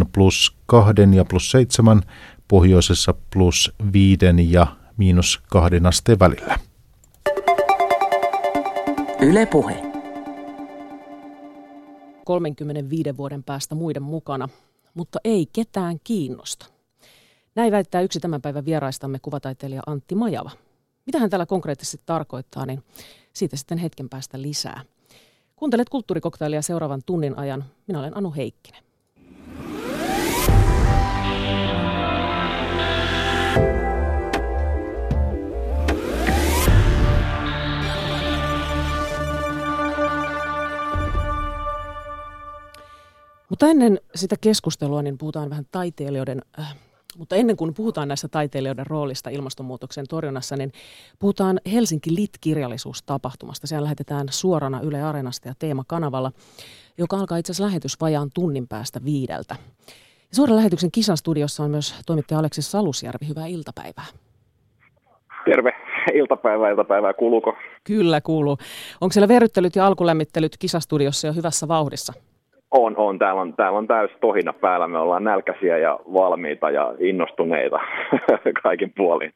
on plus kahden ja plus seitsemän, pohjoisessa plus viiden ja miinus kahden asteen välillä. Yle Puhe. 35 vuoden päästä muiden mukana, mutta ei ketään kiinnosta. Näin väittää yksi tämän päivän vieraistamme kuvataiteilija Antti Majava. Mitä hän tällä konkreettisesti tarkoittaa, niin siitä sitten hetken päästä lisää. Kuuntelet kulttuurikoktailia seuraavan tunnin ajan. Minä olen Anu Heikkinen. Mutta ennen sitä keskustelua niin puhutaan vähän taiteilijoiden, äh, mutta ennen kuin puhutaan näistä taiteilijoiden roolista ilmastonmuutoksen torjunnassa, niin puhutaan Helsinki Lit-kirjallisuustapahtumasta. Siellä lähetetään suorana Yle Areenasta ja Teema-kanavalla, joka alkaa itse asiassa lähetys vajaan tunnin päästä viideltä. Ja suoran lähetyksen kisan studiossa on myös toimittaja Aleksis Salusjärvi. Hyvää iltapäivää. Terve. Iltapäivää, iltapäivää. Kuuluuko? Kyllä kuuluu. Onko siellä verryttelyt ja alkulämmittelyt kisastudiossa jo hyvässä vauhdissa? On, on. Täällä on, täällä on täys tohina päällä. Me ollaan nälkäisiä ja valmiita ja innostuneita kaikin puolin.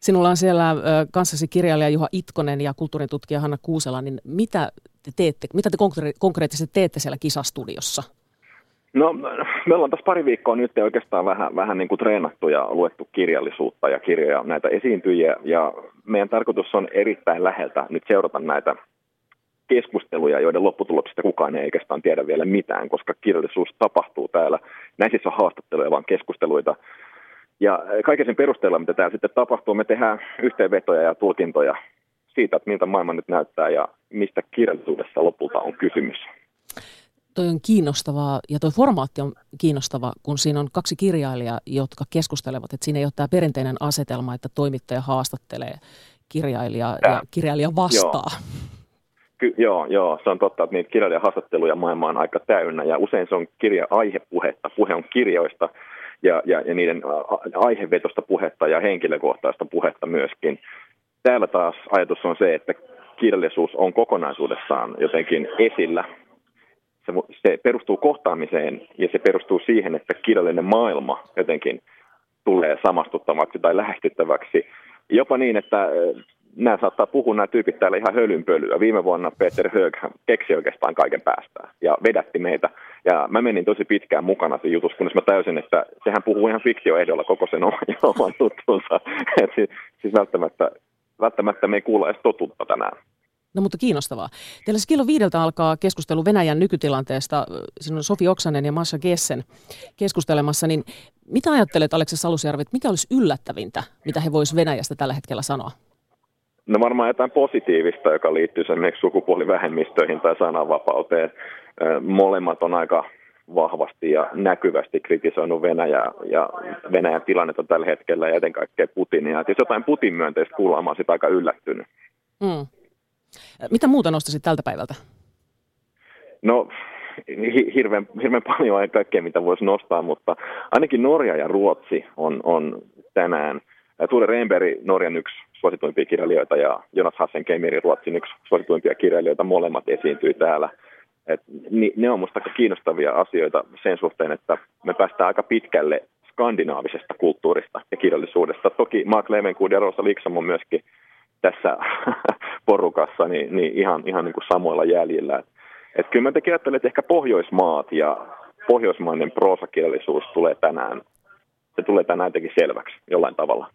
Sinulla on siellä kanssasi kirjailija Juha Itkonen ja kulttuuritutkija Hanna Kuusela, niin mitä te teette, mitä te konkreettisesti teette siellä kisastudiossa? No me ollaan tässä pari viikkoa nyt oikeastaan vähän, vähän niin kuin treenattu ja luettu kirjallisuutta ja kirjoja näitä esiintyjiä ja meidän tarkoitus on erittäin läheltä nyt seurata näitä keskusteluja, joiden lopputuloksista kukaan ei oikeastaan tiedä vielä mitään, koska kirjallisuus tapahtuu täällä. Näissä on haastatteluja, vaan keskusteluita. Ja kaiken sen perusteella, mitä täällä sitten tapahtuu, me tehdään yhteenvetoja ja tulkintoja siitä, että miltä maailma nyt näyttää ja mistä kirjallisuudessa lopulta on kysymys. Toi on kiinnostavaa ja tuo formaatti on kiinnostava, kun siinä on kaksi kirjailijaa, jotka keskustelevat. Että siinä ei ole tämä perinteinen asetelma, että toimittaja haastattelee kirjailijaa ja kirjailija vastaa. Joo. Ky- joo, joo, se on totta, että niitä kirjailijahaastatteluja maailma on aika täynnä ja usein se on kirja-aihepuhetta, puhe on kirjoista ja, ja, ja niiden aihevetosta puhetta ja henkilökohtaista puhetta myöskin. Täällä taas ajatus on se, että kirjallisuus on kokonaisuudessaan jotenkin esillä. Se, se perustuu kohtaamiseen ja se perustuu siihen, että kirjallinen maailma jotenkin tulee samastuttavaksi tai lähestyttäväksi. Jopa niin, että nämä saattaa puhua nämä tyypit täällä ihan hölynpölyä. Viime vuonna Peter Hög keksi oikeastaan kaiken päästään ja vedätti meitä. Ja mä menin tosi pitkään mukana siinä jutussa, kunnes mä täysin, että sehän puhuu ihan fiktioehdolla koko sen oman tuttuunsa. siis, siis välttämättä, välttämättä me ei kuulla edes totuutta tänään. No mutta kiinnostavaa. Teillä siis kello viideltä alkaa keskustelu Venäjän nykytilanteesta. Siinä on Sofi Oksanen ja Masha Gessen keskustelemassa. Niin mitä ajattelet, Aleksa Salusjärvi, mikä olisi yllättävintä, mitä he voisivat Venäjästä tällä hetkellä sanoa? No varmaan jotain positiivista, joka liittyy esimerkiksi sukupuolivähemmistöihin tai sananvapauteen. Molemmat on aika vahvasti ja näkyvästi kritisoinut Venäjää ja Venäjän tilannetta tällä hetkellä ja ennen kaikkea Putinia. Et jos jotain Putin myönteistä kuulla, mä sitä aika yllättynyt. Mm. Mitä muuta nostaisit tältä päivältä? No hirveän, hirveän paljon ei kaikkea, mitä voisi nostaa, mutta ainakin Norja ja Ruotsi on, on tänään. Tuule Reinberg, Norjan yksi suosituimpia kirjailijoita ja Jonas Hassenkemiri, Ruotsin yksi suosituimpia kirjailijoita, molemmat esiintyy täällä. Et ne on minusta aika kiinnostavia asioita sen suhteen, että me päästään aika pitkälle skandinaavisesta kulttuurista ja kirjallisuudesta. Toki Mark Levengood ja Rosa Liksom on myöskin tässä porukassa niin, niin ihan, ihan niin kuin samoilla jäljillä. Et, et kyllä mä ajattelen, että ehkä Pohjoismaat ja pohjoismainen proosakirjallisuus tulee tänään, se tulee tänään jotenkin selväksi jollain tavalla.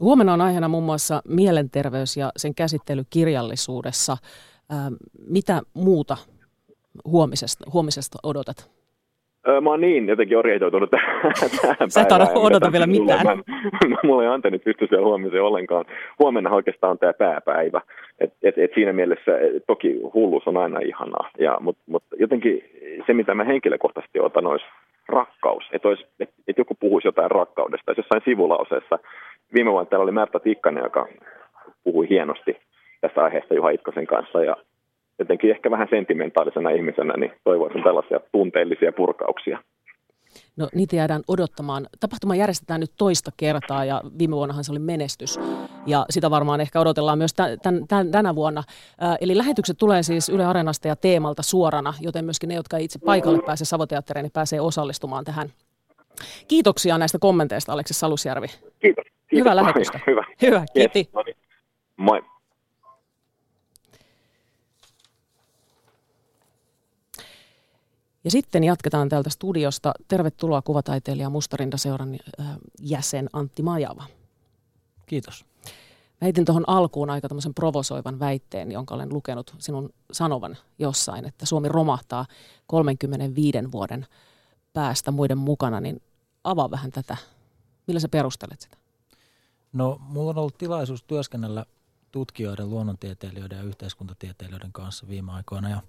Huomenna on aiheena muun muassa mielenterveys ja sen käsittely kirjallisuudessa. Mitä muuta huomisesta, huomisesta odotat? Mä oon niin jotenkin orientoitunut tähän Sä et odota vielä mitään. Mä, mä, mulla ei antanut pysty siellä huomiseen ollenkaan. Huomenna oikeastaan on tämä pääpäivä. Et, et, et siinä mielessä et, toki hulluus on aina ihanaa. Ja, Mutta mut jotenkin se, mitä mä henkilökohtaisesti otan, olisi rakkaus. Että et, et joku puhuisi jotain rakkaudesta. Jossain sivulauseessa viime vuonna täällä oli Märta Tikkanen, joka puhui hienosti tästä aiheesta Juha Itkosen kanssa ja jotenkin ehkä vähän sentimentaalisena ihmisenä, niin toivoisin tällaisia tunteellisia purkauksia. No niitä jäädään odottamaan. Tapahtuma järjestetään nyt toista kertaa ja viime vuonnahan se oli menestys. ja sitä varmaan ehkä odotellaan myös tän, tän, tänä vuonna. Ää, eli lähetykset tulee siis Yle Areenasta ja teemalta suorana, joten myöskin ne, jotka itse paikalle pääse Savoteatteriin, niin pääsee osallistumaan tähän. Kiitoksia näistä kommenteista, Aleksis Salusjärvi. Kiitos. Kiitos Hyvä lähetystä. Hyvä. Hyvä, kiitti. Yes, no niin. Moi. Ja sitten jatketaan täältä studiosta. Tervetuloa kuvataiteilija Mustarinda-seuran äh, jäsen Antti Majava. Kiitos. Mä heitin tuohon alkuun aika tämmöisen provosoivan väitteen, jonka olen lukenut sinun sanovan jossain, että Suomi romahtaa 35 vuoden päästä muiden mukana, niin avaa vähän tätä. Millä sä perustelet sitä? No, mulla on ollut tilaisuus työskennellä tutkijoiden, luonnontieteilijöiden ja yhteiskuntatieteilijöiden kanssa viime aikoina. Ja,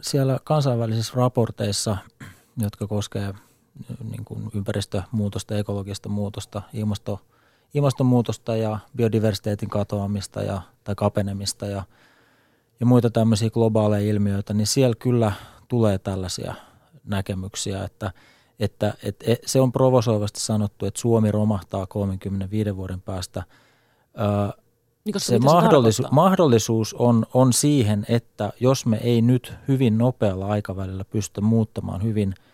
siellä kansainvälisissä raporteissa, jotka koskevat niin kuin ympäristömuutosta, ekologista muutosta, ilmasto, ilmastonmuutosta ja biodiversiteetin katoamista ja, tai kapenemista ja, ja muita tämmöisiä globaaleja ilmiöitä, niin siellä kyllä tulee tällaisia näkemyksiä, että, että, että se on provosoivasti sanottu, että Suomi romahtaa 35 vuoden päästä. Niin se mahdollisu- mahdollisuus on, on siihen, että jos me ei nyt hyvin nopealla aikavälillä pysty muuttamaan hyvin –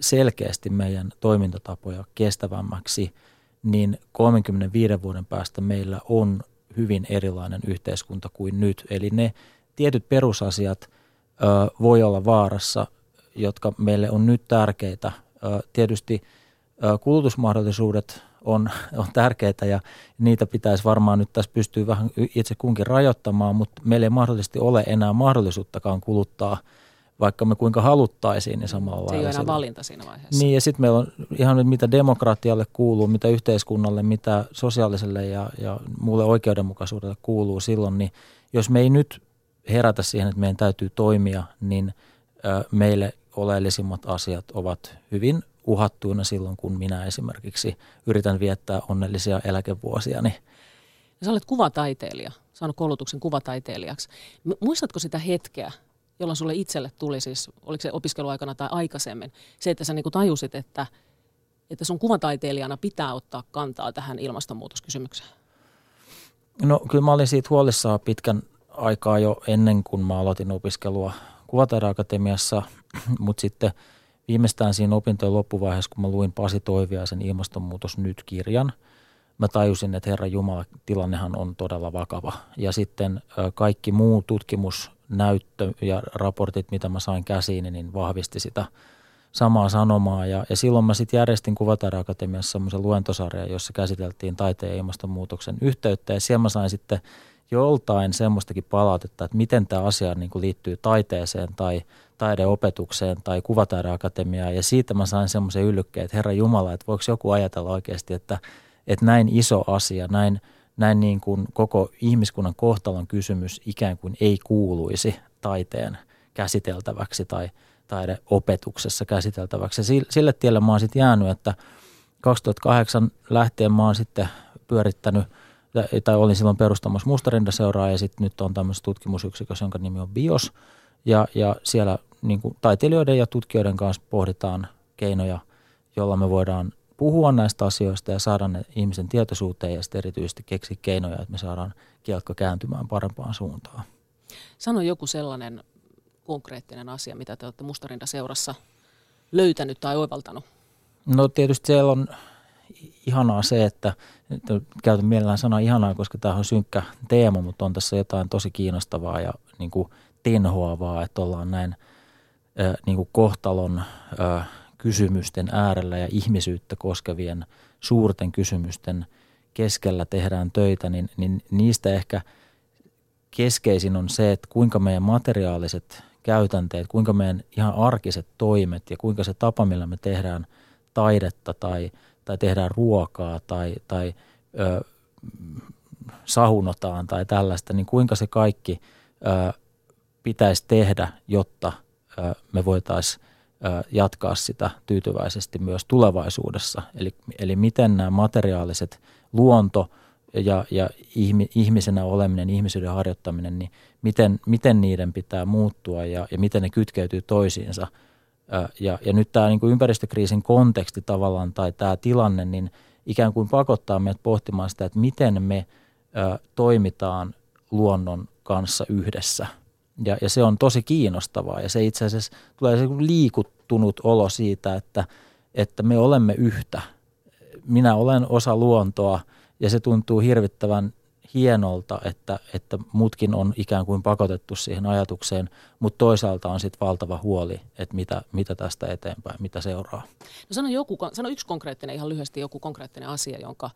selkeästi meidän toimintatapoja kestävämmäksi, niin 35 vuoden päästä meillä on hyvin erilainen yhteiskunta kuin nyt. Eli ne tietyt perusasiat ö, voi olla vaarassa, jotka meille on nyt tärkeitä. Ö, tietysti ö, kulutusmahdollisuudet on, on tärkeitä ja niitä pitäisi varmaan nyt tässä pystyä vähän itse kunkin rajoittamaan, mutta meillä ei mahdollisesti ole enää mahdollisuuttakaan kuluttaa – vaikka me kuinka haluttaisiin, niin samalla lailla. Se ei ole enää valinta siinä vaiheessa. Niin, ja sitten meillä on ihan nyt mitä demokratialle kuuluu, mitä yhteiskunnalle, mitä sosiaaliselle ja, ja muulle oikeudenmukaisuudelle kuuluu silloin, niin jos me ei nyt herätä siihen, että meidän täytyy toimia, niin ö, meille oleellisimmat asiat ovat hyvin uhattuina silloin, kun minä esimerkiksi yritän viettää onnellisia eläkevuosia. Niin Sä olet kuvataiteilija, saanut koulutuksen kuvataiteilijaksi. Muistatko sitä hetkeä, jolloin sulle itselle tuli siis, oliko se opiskeluaikana tai aikaisemmin, se, että sä niin tajusit, että, että sun kuvataiteilijana pitää ottaa kantaa tähän ilmastonmuutoskysymykseen? No kyllä mä olin siitä huolissaan pitkän aikaa jo ennen kuin mä aloitin opiskelua Kuvataideakatemiassa, mutta sitten viimeistään siinä opintojen loppuvaiheessa, kun mä luin Pasi Toiviaisen Ilmastonmuutos nyt-kirjan, mä tajusin, että Herra Jumala, tilannehan on todella vakava. Ja sitten kaikki muu tutkimus näyttö ja raportit, mitä mä sain käsiin, niin vahvisti sitä samaa sanomaa. Ja, ja silloin mä sitten järjestin Kuvataideakatemiassa semmoisen luentosarjan, jossa käsiteltiin taiteen ja ilmastonmuutoksen yhteyttä. Ja siellä mä sain sitten joltain semmoistakin palautetta, että miten tämä asia niin kuin liittyy taiteeseen tai taideopetukseen tai kuvataideakatemiaan. Ja siitä mä sain semmoisen yllykkeen, että Herra Jumala, että voiko joku ajatella oikeasti, että, että näin iso asia, näin – näin niin kuin koko ihmiskunnan kohtalon kysymys ikään kuin ei kuuluisi taiteen käsiteltäväksi tai taideopetuksessa käsiteltäväksi. Ja sille tielle mä oon sitten jäänyt, että 2008 lähtien mä oon sitten pyörittänyt, tai olin silloin perustamassa Mustarindaseuraa ja sitten nyt on tämmöisessä tutkimusyksikössä, jonka nimi on BIOS. Ja, ja siellä niin kuin taiteilijoiden ja tutkijoiden kanssa pohditaan keinoja, joilla me voidaan puhua näistä asioista ja saada ne ihmisen tietoisuuteen ja sitten erityisesti keksiä keinoja, että me saadaan kielkko kääntymään parempaan suuntaan. Sano joku sellainen konkreettinen asia, mitä te olette Mustarinda-seurassa löytänyt tai oivaltanut? No tietysti siellä on ihanaa se, että käytän mielellään sanaa ihanaa, koska tämä on synkkä teema, mutta on tässä jotain tosi kiinnostavaa ja niin kuin tenhoavaa, että ollaan näin niin kuin kohtalon kysymysten äärellä ja ihmisyyttä koskevien suurten kysymysten keskellä tehdään töitä, niin, niin niistä ehkä keskeisin on se, että kuinka meidän materiaaliset käytänteet, kuinka meidän ihan arkiset toimet ja kuinka se tapa, millä me tehdään taidetta tai, tai tehdään ruokaa tai, tai ö, sahunotaan tai tällaista, niin kuinka se kaikki ö, pitäisi tehdä, jotta ö, me voitaisiin jatkaa sitä tyytyväisesti myös tulevaisuudessa. Eli, eli miten nämä materiaaliset luonto ja, ja ihmisenä oleminen, ihmisyyden harjoittaminen, niin miten, miten niiden pitää muuttua ja, ja miten ne kytkeytyy toisiinsa. Ja, ja nyt tämä niin kuin ympäristökriisin konteksti tavallaan tai tämä tilanne, niin ikään kuin pakottaa meidät pohtimaan sitä, että miten me ö, toimitaan luonnon kanssa yhdessä. Ja, ja se on tosi kiinnostavaa ja se itse asiassa tulee se liikuttunut olo siitä, että, että me olemme yhtä. Minä olen osa luontoa ja se tuntuu hirvittävän hienolta, että, että mutkin on ikään kuin pakotettu siihen ajatukseen, mutta toisaalta on sitten valtava huoli, että mitä, mitä tästä eteenpäin, mitä seuraa. No sano, joku, sano yksi konkreettinen, ihan lyhyesti joku konkreettinen asia, jonka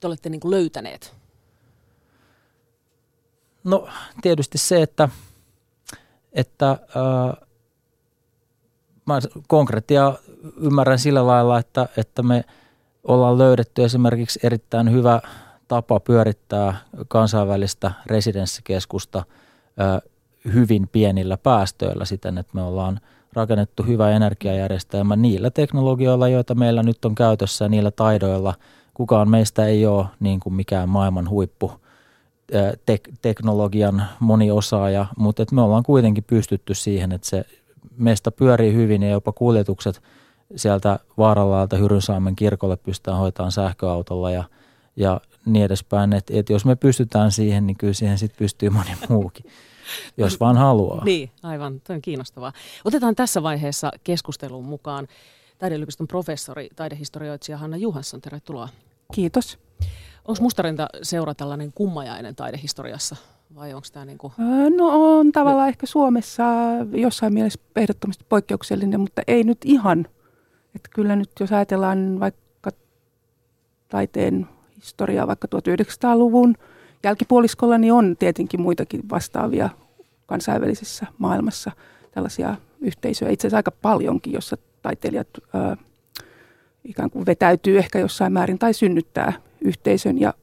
te olette niin löytäneet. No tietysti se, että, että äh, mä konkreettia ymmärrän sillä lailla, että, että me ollaan löydetty esimerkiksi erittäin hyvä – tapa pyörittää kansainvälistä residenssikeskusta hyvin pienillä päästöillä siten, että me ollaan rakennettu hyvä energiajärjestelmä niillä teknologioilla, joita meillä nyt on käytössä ja niillä taidoilla. Kukaan meistä ei ole niin kuin mikään maailman huippu tek- teknologian moniosaaja, mutta että me ollaan kuitenkin pystytty siihen, että se meistä pyörii hyvin ja jopa kuljetukset sieltä Vaaralalta Hyrynsaamen kirkolle pystytään hoitamaan sähköautolla ja, ja niin edespäin. Että, että jos me pystytään siihen, niin kyllä siihen sitten pystyy moni muukin, jos vaan haluaa. Niin, aivan. Tuo on kiinnostavaa. Otetaan tässä vaiheessa keskusteluun mukaan taideyliopiston professori, taidehistorioitsija Hanna Juhansson. Tervetuloa. Kiitos. Onko Mustarinta seura tällainen kummajainen taidehistoriassa vai onko tämä niin kuin... No on tavallaan ehkä Suomessa jossain mielessä ehdottomasti poikkeuksellinen, mutta ei nyt ihan. Että kyllä nyt jos ajatellaan vaikka taiteen historiaa vaikka 1900-luvun jälkipuoliskolla, niin on tietenkin muitakin vastaavia kansainvälisessä maailmassa tällaisia yhteisöjä, itse asiassa aika paljonkin, jossa taiteilijat ää, ikään kuin vetäytyy ehkä jossain määrin tai synnyttää yhteisön, ja,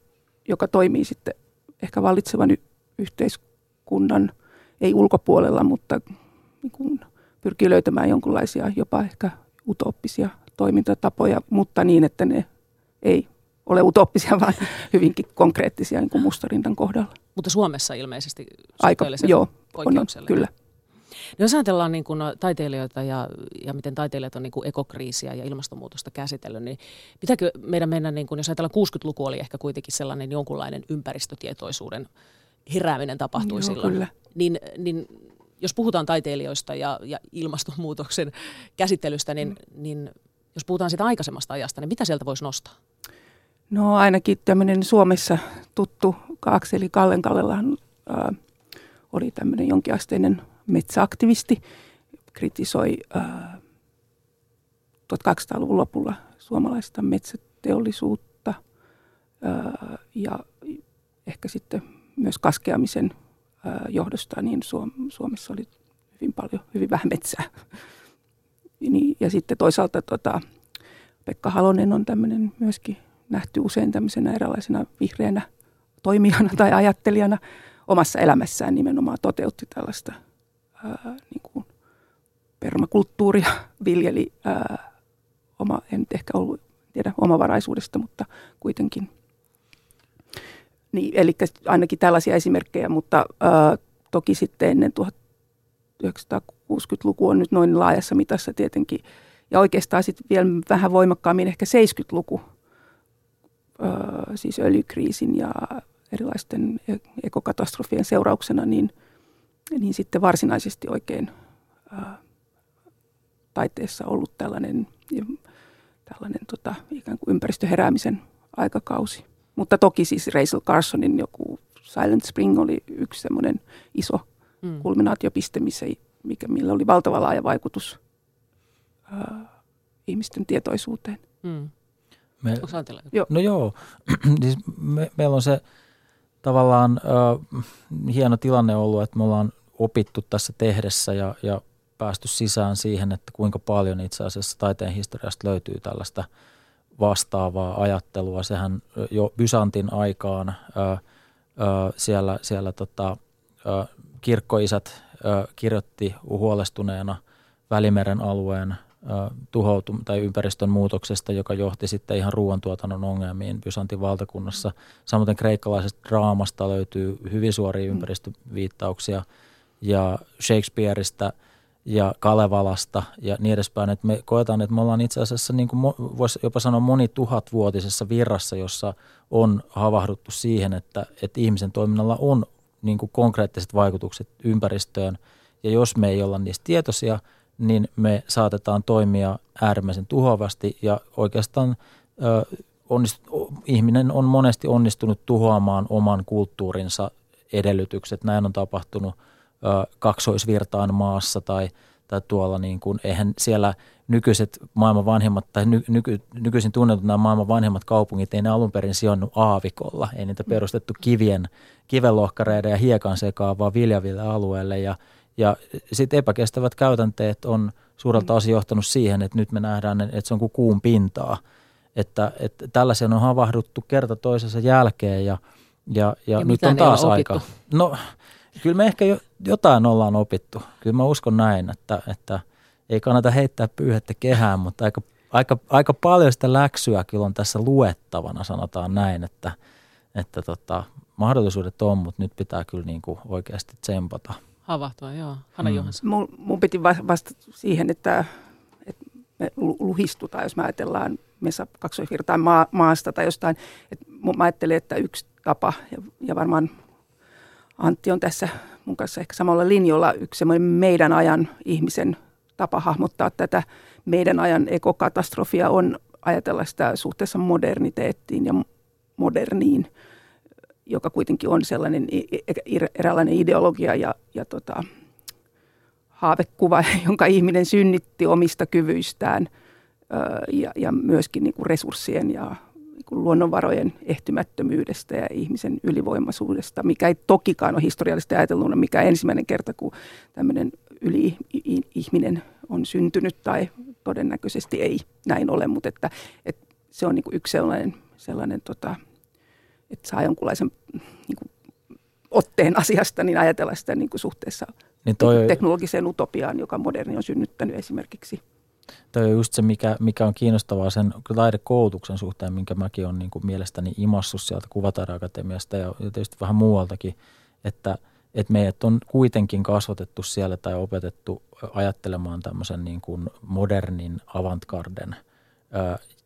joka toimii sitten ehkä vallitsevan y- yhteiskunnan, ei ulkopuolella, mutta niin kuin pyrkii löytämään jonkinlaisia jopa ehkä utooppisia toimintatapoja, mutta niin, että ne ei ole utoppisia, vaan hyvinkin konkreettisia niin kuin mustarintan kohdalla. Mutta Suomessa ilmeisesti Aika, joo, on, kyllä. No jos ajatellaan niin kuin taiteilijoita ja, ja miten taiteilijat on niin kuin ekokriisiä ja ilmastonmuutosta käsitellyt, niin pitääkö meidän mennä, niin kuin, jos ajatellaan 60-luku oli ehkä kuitenkin sellainen jonkunlainen ympäristötietoisuuden herääminen tapahtui Joo, silloin, kyllä. Niin, niin jos puhutaan taiteilijoista ja, ja ilmastonmuutoksen käsittelystä, niin, mm. niin jos puhutaan siitä aikaisemmasta ajasta, niin mitä sieltä voisi nostaa? No ainakin tämmöinen Suomessa tuttu Akseli Kallenkallellahan ää, oli tämmöinen jonkinasteinen metsäaktivisti, kritisoi ää, 1200-luvun lopulla suomalaista metsäteollisuutta ää, ja ehkä sitten myös kaskeamisen ää, johdosta, niin Suom- Suomessa oli hyvin paljon, hyvin vähän metsää. Niin, ja sitten toisaalta tota, Pekka Halonen on tämmöinen myöskin nähty usein tämmöisenä eräänlaisena vihreänä toimijana tai ajattelijana omassa elämässään nimenomaan toteutti tällaista ää, niin kuin permakulttuuria, viljeli ää, oma, en nyt ehkä ollut tiedä omavaraisuudesta, mutta kuitenkin. Niin, eli ainakin tällaisia esimerkkejä, mutta ää, toki sitten ennen 1960-lukua on nyt noin laajassa mitassa tietenkin, ja oikeastaan sitten vielä vähän voimakkaammin ehkä 70-luku siis öljykriisin ja erilaisten e-, ekokatastrofien seurauksena, niin, niin sitten varsinaisesti oikein taiteessa ollut tällainen, tällainen tota, ikään kuin ympäristöheräämisen aikakausi. Mutta toki siis Rachel Carsonin joku Silent Spring oli yksi semmoinen iso mm. kulminaatiopiste, missä, mikä, millä oli valtava laaja vaikutus ää, ihmisten tietoisuuteen. Mm. Me, jo, no joo, siis me, meillä on se tavallaan ö, hieno tilanne ollut, että me ollaan opittu tässä tehdessä ja, ja päästy sisään siihen, että kuinka paljon itse asiassa taiteen historiasta löytyy tällaista vastaavaa ajattelua. Sehän jo Byzantin aikaan ö, ö, siellä, siellä tota, ö, kirkkoisät ö, kirjoitti huolestuneena Välimeren alueen tuhoutum- tai ympäristön muutoksesta, joka johti sitten ihan ruoantuotannon ongelmiin Byzantin valtakunnassa. Samoin kreikkalaisesta draamasta löytyy hyvin suoria mm. ympäristöviittauksia ja Shakespeareista ja Kalevalasta ja niin edespäin. Että me koetaan, että me ollaan itse asiassa, niin kuin voisi jopa sanoa monituhatvuotisessa virrassa, jossa on havahduttu siihen, että, että ihmisen toiminnalla on niin kuin konkreettiset vaikutukset ympäristöön. Ja jos me ei olla niistä tietoisia, niin me saatetaan toimia äärimmäisen tuhoavasti ja oikeastaan ö, onnist, ihminen on monesti onnistunut tuhoamaan oman kulttuurinsa edellytykset. Näin on tapahtunut ö, kaksoisvirtaan maassa tai, tai tuolla, niin kuin, eihän siellä nykyiset maailman vanhimmat tai ny, nyky, nykyisin tunnetut nämä maailman vanhimmat kaupungit, ei ne alun perin sijonnut aavikolla, ei niitä perustettu kivien, kivenlohkareiden ja hiekan sekaan, vaan viljaville alueelle. Ja, ja sitten epäkestävät käytänteet on suurelta osin johtanut siihen, että nyt me nähdään, että se on kuin kuun pintaa – että, että tällaisen on havahduttu kerta toisensa jälkeen ja, ja, ja, ja nyt on taas aika. No kyllä me ehkä jo, jotain ollaan opittu. Kyllä mä uskon näin, että, että ei kannata heittää pyyhettä kehään, mutta aika, aika, aika paljon sitä läksyä kyllä on tässä luettavana, sanotaan näin, että, että tota, mahdollisuudet on, mutta nyt pitää kyllä niin kuin oikeasti tsempata. Havahtua, joo. Hanna mm. Johansson. Mun, mun piti vastata siihen, että, että me luhistutaan, jos me ajatellaan kaksoisvirtaan maa, maasta tai jostain. Et mä ajattelin, että yksi tapa, ja, ja varmaan Antti on tässä mun kanssa ehkä samalla linjalla, yksi semmoinen meidän ajan ihmisen tapa hahmottaa tätä meidän ajan ekokatastrofia on ajatella sitä suhteessa moderniteettiin ja moderniin, joka kuitenkin on sellainen eräänlainen ideologia ja, ja tota, haavekuva, jonka ihminen synnytti omista kyvyistään – ja, ja myöskin niin kuin resurssien ja niin kuin luonnonvarojen ehtymättömyydestä ja ihmisen ylivoimaisuudesta, mikä ei tokikaan ole historiallisesti ajatellut, mikä ensimmäinen kerta, kun tämmöinen yli-ihminen on syntynyt tai todennäköisesti ei näin ole, mutta että, että se on niin kuin yksi sellainen, sellainen tota, että saa jonkunlaisen niin kuin otteen asiasta, niin ajatella sitä niin kuin suhteessa niin toi... teknologiseen utopiaan, joka moderni on synnyttänyt esimerkiksi – Tämä on just se, mikä, mikä on kiinnostavaa sen taidekoulutuksen suhteen, minkä mäkin olen niin kuin mielestäni imassut sieltä Kuvataideakatemiasta ja tietysti vähän muualtakin, että, että meidät on kuitenkin kasvatettu siellä tai opetettu ajattelemaan tämmöisen niin kuin modernin avantgarden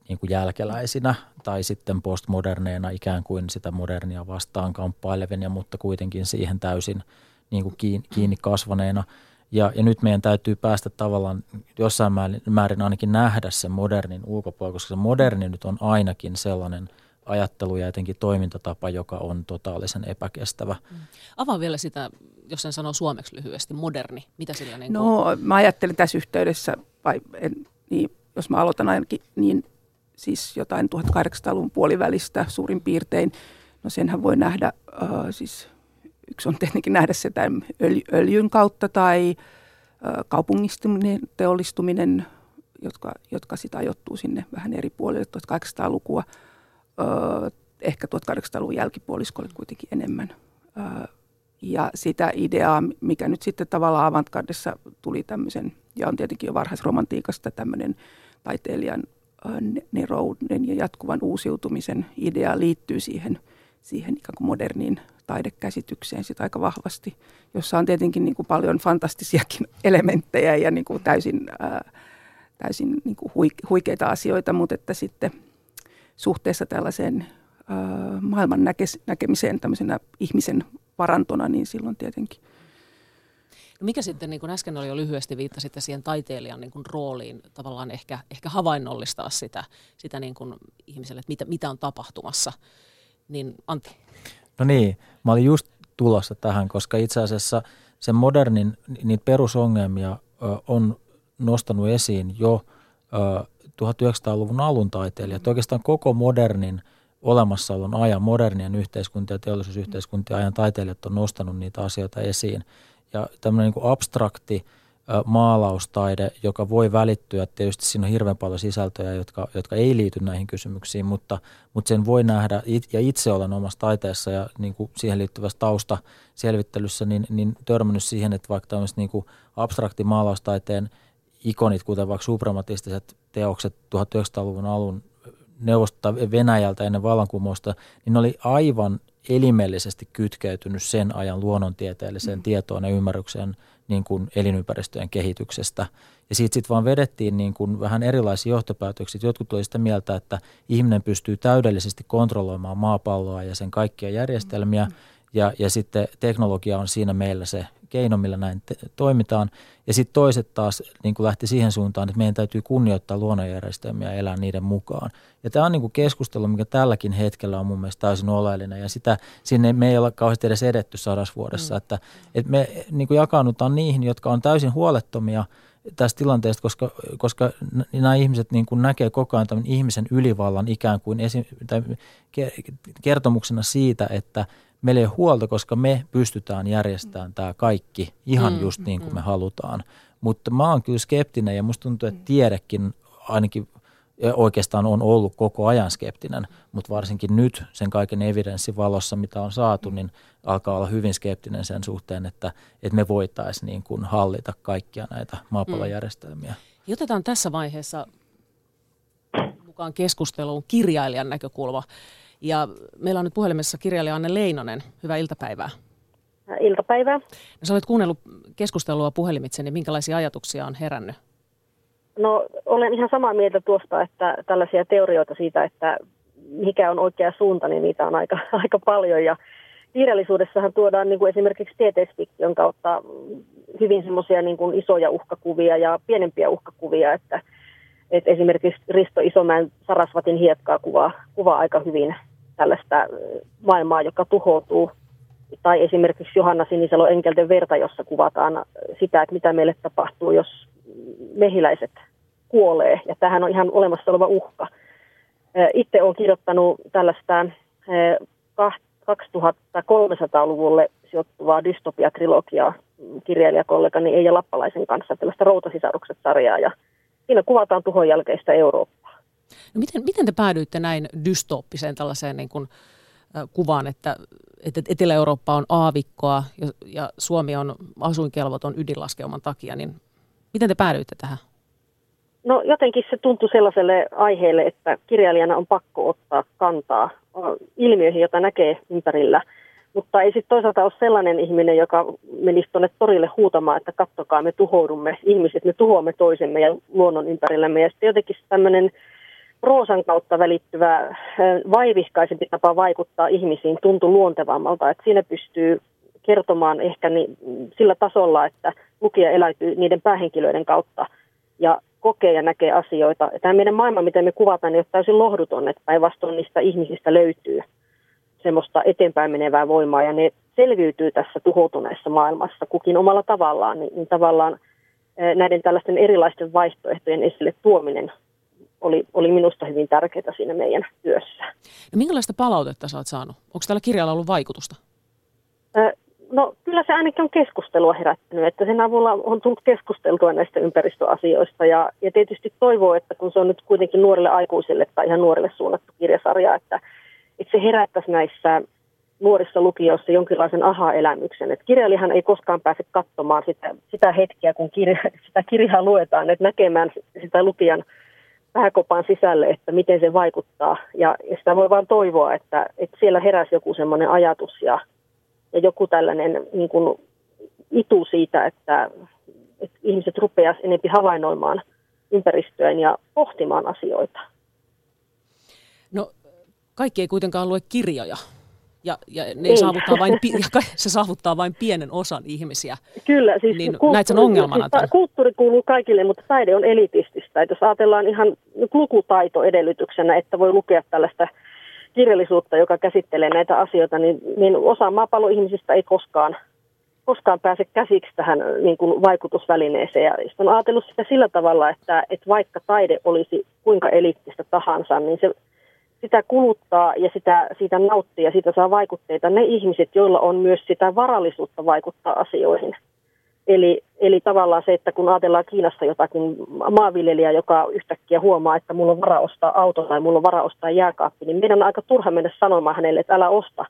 niin kuin jälkeläisinä tai sitten postmoderneina ikään kuin sitä modernia vastaan kamppailevina, mutta kuitenkin siihen täysin niin kuin kiinni kasvaneena – ja, ja nyt meidän täytyy päästä tavallaan jossain määrin ainakin nähdä se modernin ulkopuolella, koska se moderni nyt on ainakin sellainen ajattelu ja jotenkin toimintatapa, joka on totaalisen epäkestävä. Mm. Avaa vielä sitä, jos sen sanoo suomeksi lyhyesti, moderni. Mitä sillä niin No mä ajattelin tässä yhteydessä, vai en, niin, jos mä aloitan ainakin, niin siis jotain 1800-luvun puolivälistä suurin piirtein. No senhän voi nähdä äh, siis Yksi on tietenkin nähdä se tämän öljyn kautta tai kaupungistuminen, teollistuminen, jotka, jotka sitä ajoittuu sinne vähän eri puolille 1800-lukua. Ehkä 1800-luvun jälkipuoliskolle kuitenkin enemmän. Ja sitä ideaa, mikä nyt sitten tavallaan avantgardessa tuli tämmöisen, ja on tietenkin jo varhaisromantiikasta tämmöinen taiteilijan nerouden ja jatkuvan uusiutumisen idea liittyy siihen, siihen ikään kuin moderniin taidekäsitykseen sitä aika vahvasti, jossa on tietenkin niin kuin paljon fantastisiakin elementtejä ja niin kuin täysin, ää, täysin niin kuin huikeita asioita, mutta että sitten suhteessa tällaiseen ää, maailman näke- näkemiseen tämmöisenä ihmisen varantona, niin silloin tietenkin mikä sitten, niin kuin äsken oli jo lyhyesti viittasitte siihen taiteilijan niin kuin rooliin, tavallaan ehkä, ehkä havainnollistaa sitä, sitä niin kuin ihmiselle, että mitä, mitä on tapahtumassa, niin Antti. No niin, mä olin just tulossa tähän, koska itse asiassa sen modernin niitä perusongelmia ö, on nostanut esiin jo ö, 1900-luvun alun taiteilijat. Oikeastaan koko modernin olemassaolon ajan, modernien yhteiskuntien ja teollisuusyhteiskuntien ajan taiteilijat on nostanut niitä asioita esiin. Ja tämmöinen niin abstrakti – maalaustaide, joka voi välittyä. Tietysti siinä on hirveän paljon sisältöjä, jotka, jotka ei liity näihin kysymyksiin, mutta, mutta sen voi nähdä, ja itse olen omassa taiteessa ja niin kuin siihen liittyvässä taustaselvittelyssä, niin, niin törmännyt siihen, että vaikka tämmöiset niin kuin abstrakti maalaustaiteen ikonit, kuten vaikka suprematistiset teokset 1900-luvun alun neuvosta Venäjältä ennen vallankumousta, niin ne oli aivan elimellisesti kytkeytynyt sen ajan luonnontieteelliseen mm. tietoon ja ymmärrykseen niin kuin elinympäristöjen kehityksestä. Ja siitä sitten vaan vedettiin niin kuin vähän erilaisia johtopäätöksiä. Jotkut olivat sitä mieltä, että ihminen pystyy täydellisesti kontrolloimaan maapalloa ja sen kaikkia järjestelmiä. Mm-hmm. Ja, ja sitten teknologia on siinä meillä se keino, millä näin te- toimitaan. Ja sitten toiset taas niin kuin lähti siihen suuntaan, että meidän täytyy kunnioittaa luonnonjärjestelmiä ja elää niiden mukaan. Ja tämä on niin kuin keskustelu, mikä tälläkin hetkellä on mun mielestä täysin oleellinen. Ja sitä sinne me ei ole kauheasti edes edetty sadassa vuodessa. Mm. Että, että me niin kuin jakaannutaan niihin, jotka on täysin huolettomia tästä tilanteesta, koska, koska nämä ihmiset niin kuin näkee koko ajan tämän ihmisen ylivallan ikään kuin esi- tai kertomuksena siitä, että – meillä ei ole huolta, koska me pystytään järjestämään tämä kaikki ihan mm, just niin kuin mm. me halutaan. Mutta mä oon kyllä skeptinen ja musta tuntuu, että tiedekin ainakin oikeastaan on ollut koko ajan skeptinen, mutta varsinkin nyt sen kaiken evidenssin valossa, mitä on saatu, niin alkaa olla hyvin skeptinen sen suhteen, että, että me voitaisiin niin kuin hallita kaikkia näitä maapallojärjestelmiä. Mm. Otetaan tässä vaiheessa mukaan keskusteluun kirjailijan näkökulma. Ja meillä on nyt puhelimessa kirjailija Anne Leinonen. Hyvää iltapäivää. Iltapäivää. No, sä olet kuunnellut keskustelua puhelimitse, niin minkälaisia ajatuksia on herännyt? No olen ihan samaa mieltä tuosta, että tällaisia teorioita siitä, että mikä on oikea suunta, niin niitä on aika, aika paljon. Ja kirjallisuudessahan tuodaan niin kuin esimerkiksi tieteisfiktion kautta hyvin semmoisia niin kuin isoja uhkakuvia ja pienempiä uhkakuvia, että, että esimerkiksi Risto Isomäen Sarasvatin hiekkaa kuvaa, kuvaa aika hyvin tällaista maailmaa, joka tuhoutuu. Tai esimerkiksi Johanna Sinisalo Enkelten verta, jossa kuvataan sitä, että mitä meille tapahtuu, jos mehiläiset kuolee. Ja tähän on ihan olemassa oleva uhka. Itse olen kirjoittanut tällaista 2300-luvulle sijoittuvaa dystopiatrilogiaa kirjailijakollegani Eija Lappalaisen kanssa, tällaista Routasisarukset-sarjaa. Ja siinä kuvataan tuhon jälkeistä Eurooppaa. No miten, miten te päädyitte näin dystooppiseen tällaiseen niin kuin, äh, kuvaan, että, että Etelä-Eurooppa on aavikkoa ja, ja Suomi on asuinkelvoton ydinlaskeuman takia, niin miten te päädyitte tähän? No jotenkin se tuntui sellaiselle aiheelle, että kirjailijana on pakko ottaa kantaa ilmiöihin, joita näkee ympärillä. Mutta ei sitten toisaalta ole sellainen ihminen, joka menisi tuonne torille huutamaan, että kattokaa, me tuhoudumme ihmiset, me tuhoamme toisemme ja luonnon ympärillämme. Ja sitten jotenkin tämmöinen proosan kautta välittyvä vaivihkaisempi tapa vaikuttaa ihmisiin tuntui luontevammalta, että siinä pystyy kertomaan ehkä niin, sillä tasolla, että lukija eläytyy niiden päähenkilöiden kautta ja kokee ja näkee asioita. Tämä meidän maailma, miten me kuvataan, niin on täysin lohduton, että päinvastoin niistä ihmisistä löytyy semmoista eteenpäin menevää voimaa ja ne selviytyy tässä tuhoutuneessa maailmassa kukin omalla tavallaan, niin, niin tavallaan näiden tällaisten erilaisten vaihtoehtojen esille tuominen oli, oli minusta hyvin tärkeää siinä meidän työssä. No minkälaista palautetta sä oot saanut? Onko tällä kirjalla ollut vaikutusta? No kyllä se ainakin on keskustelua herättänyt, että sen avulla on tullut keskusteltua näistä ympäristöasioista ja, ja tietysti toivoo, että kun se on nyt kuitenkin nuorille aikuisille tai ihan nuorille suunnattu kirjasarja, että, että se herättäisi näissä nuorissa lukijoissa jonkinlaisen aha-elämyksen. Että kirjailijahan ei koskaan pääse katsomaan sitä, sitä hetkeä, kun kirja, sitä kirjaa luetaan, että näkemään sitä lukijan pääkopan sisälle, että miten se vaikuttaa. Ja, ja sitä voi vain toivoa, että, että siellä heräsi joku semmoinen ajatus ja, ja joku tällainen niin kuin itu siitä, että, että ihmiset rupeaisivat enemmän havainnoimaan ympäristöön ja pohtimaan asioita. No kaikki ei kuitenkaan lue kirjoja ja, ja ne saavuttaa vain, se saavuttaa vain pienen osan ihmisiä. Kyllä, siis niin kulttuuri, näet sen ongelmana? Siis, kulttuuri kuuluu kaikille, mutta taide on elitististä. Että jos ajatellaan ihan lukutaito edellytyksenä, että voi lukea tällaista kirjallisuutta, joka käsittelee näitä asioita, niin, niin osa maapallon ihmisistä ei koskaan, koskaan pääse käsiksi tähän niin kuin vaikutusvälineeseen. Ja on ajatellut sitä sillä tavalla, että, että vaikka taide olisi kuinka eliittistä tahansa, niin se sitä kuluttaa ja sitä, siitä nauttii ja siitä saa vaikutteita ne ihmiset, joilla on myös sitä varallisuutta vaikuttaa asioihin. Eli, eli tavallaan se, että kun ajatellaan Kiinassa jotakin maanviljelijää, joka yhtäkkiä huomaa, että mulla on vara ostaa auto tai mulla on vara ostaa jääkaappi, niin meidän on aika turha mennä sanomaan hänelle, että älä osta.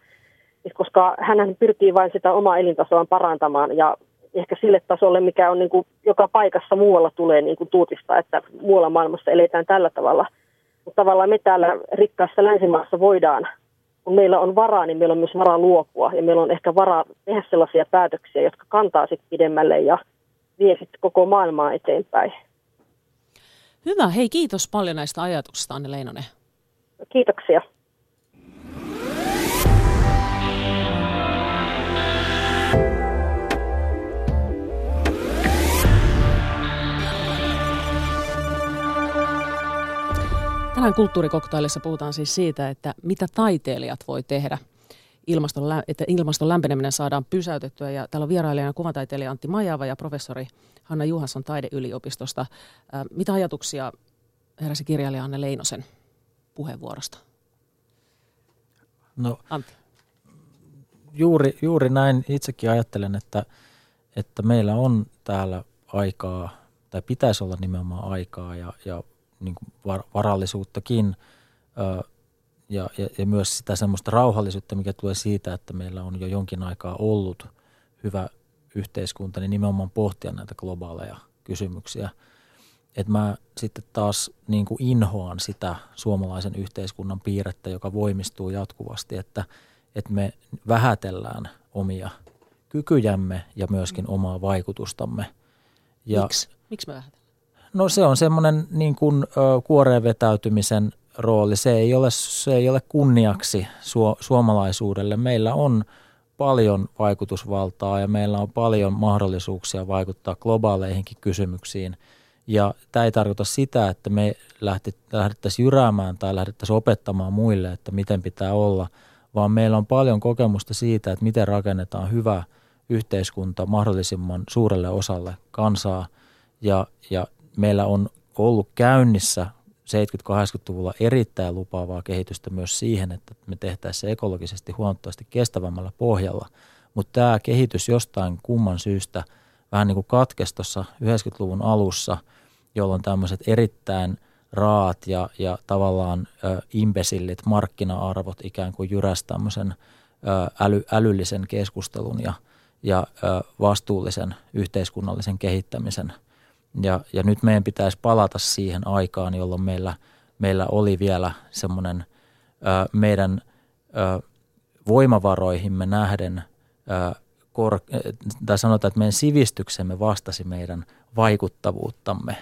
Koska hän pyrkii vain sitä omaa elintasoaan parantamaan ja ehkä sille tasolle, mikä on niin kuin joka paikassa muualla tulee niin kuin tuutista, että muualla maailmassa eletään tällä tavalla – mutta tavallaan me täällä rikkaassa länsimaassa voidaan, kun meillä on varaa, niin meillä on myös varaa luopua ja meillä on ehkä varaa tehdä sellaisia päätöksiä, jotka kantaa sitten pidemmälle ja vie sitten koko maailmaa eteenpäin. Hyvä. Hei, kiitos paljon näistä ajatuksista, Anne Leinonen. Kiitoksia. Tänään kulttuurikoktailissa puhutaan siis siitä, että mitä taiteilijat voi tehdä, ilmaston, että ilmaston lämpeneminen saadaan pysäytettyä. Ja täällä on vierailijana kuvataiteilija Antti Majava ja professori Hanna Juhansson taideyliopistosta. Mitä ajatuksia heräsi kirjailija Anne Leinosen puheenvuorosta? No, Antti. Juuri, juuri näin itsekin ajattelen, että, että meillä on täällä aikaa, tai pitäisi olla nimenomaan aikaa ja, ja niin kuin var, varallisuuttakin ö, ja, ja, ja myös sitä semmoista rauhallisuutta, mikä tulee siitä, että meillä on jo jonkin aikaa ollut hyvä yhteiskunta, niin nimenomaan pohtia näitä globaaleja kysymyksiä. Että mä sitten taas niin kuin inhoan sitä suomalaisen yhteiskunnan piirrettä, joka voimistuu jatkuvasti, että, että me vähätellään omia kykyjämme ja myöskin omaa vaikutustamme. Ja, Miksi? Miksi me vähätellään? No se on semmoinen niin kuin, kuoreen vetäytymisen rooli. Se ei ole, se ei ole kunniaksi su, suomalaisuudelle. Meillä on paljon vaikutusvaltaa ja meillä on paljon mahdollisuuksia vaikuttaa globaaleihinkin kysymyksiin. Ja tämä ei tarkoita sitä, että me lähdettäisiin jyräämään tai lähdettäisiin opettamaan muille, että miten pitää olla, vaan meillä on paljon kokemusta siitä, että miten rakennetaan hyvä yhteiskunta mahdollisimman suurelle osalle kansaa. Ja, ja meillä on ollut käynnissä 70-80-luvulla erittäin lupaavaa kehitystä myös siihen, että me tehtäisiin se ekologisesti huomattavasti kestävämmällä pohjalla. Mutta tämä kehitys jostain kumman syystä vähän niin kuin katkesi tuossa 90-luvun alussa, jolloin tämmöiset erittäin raat ja, ja tavallaan ö, imbesillit markkina-arvot ikään kuin jyräs tämmöisen ö, äly, älyllisen keskustelun ja, ja ö, vastuullisen yhteiskunnallisen kehittämisen – ja, ja nyt meidän pitäisi palata siihen aikaan, jolloin meillä, meillä oli vielä semmoinen meidän ö, voimavaroihimme nähden, ö, kor, tai sanotaan, että meidän sivistyksemme vastasi meidän vaikuttavuuttamme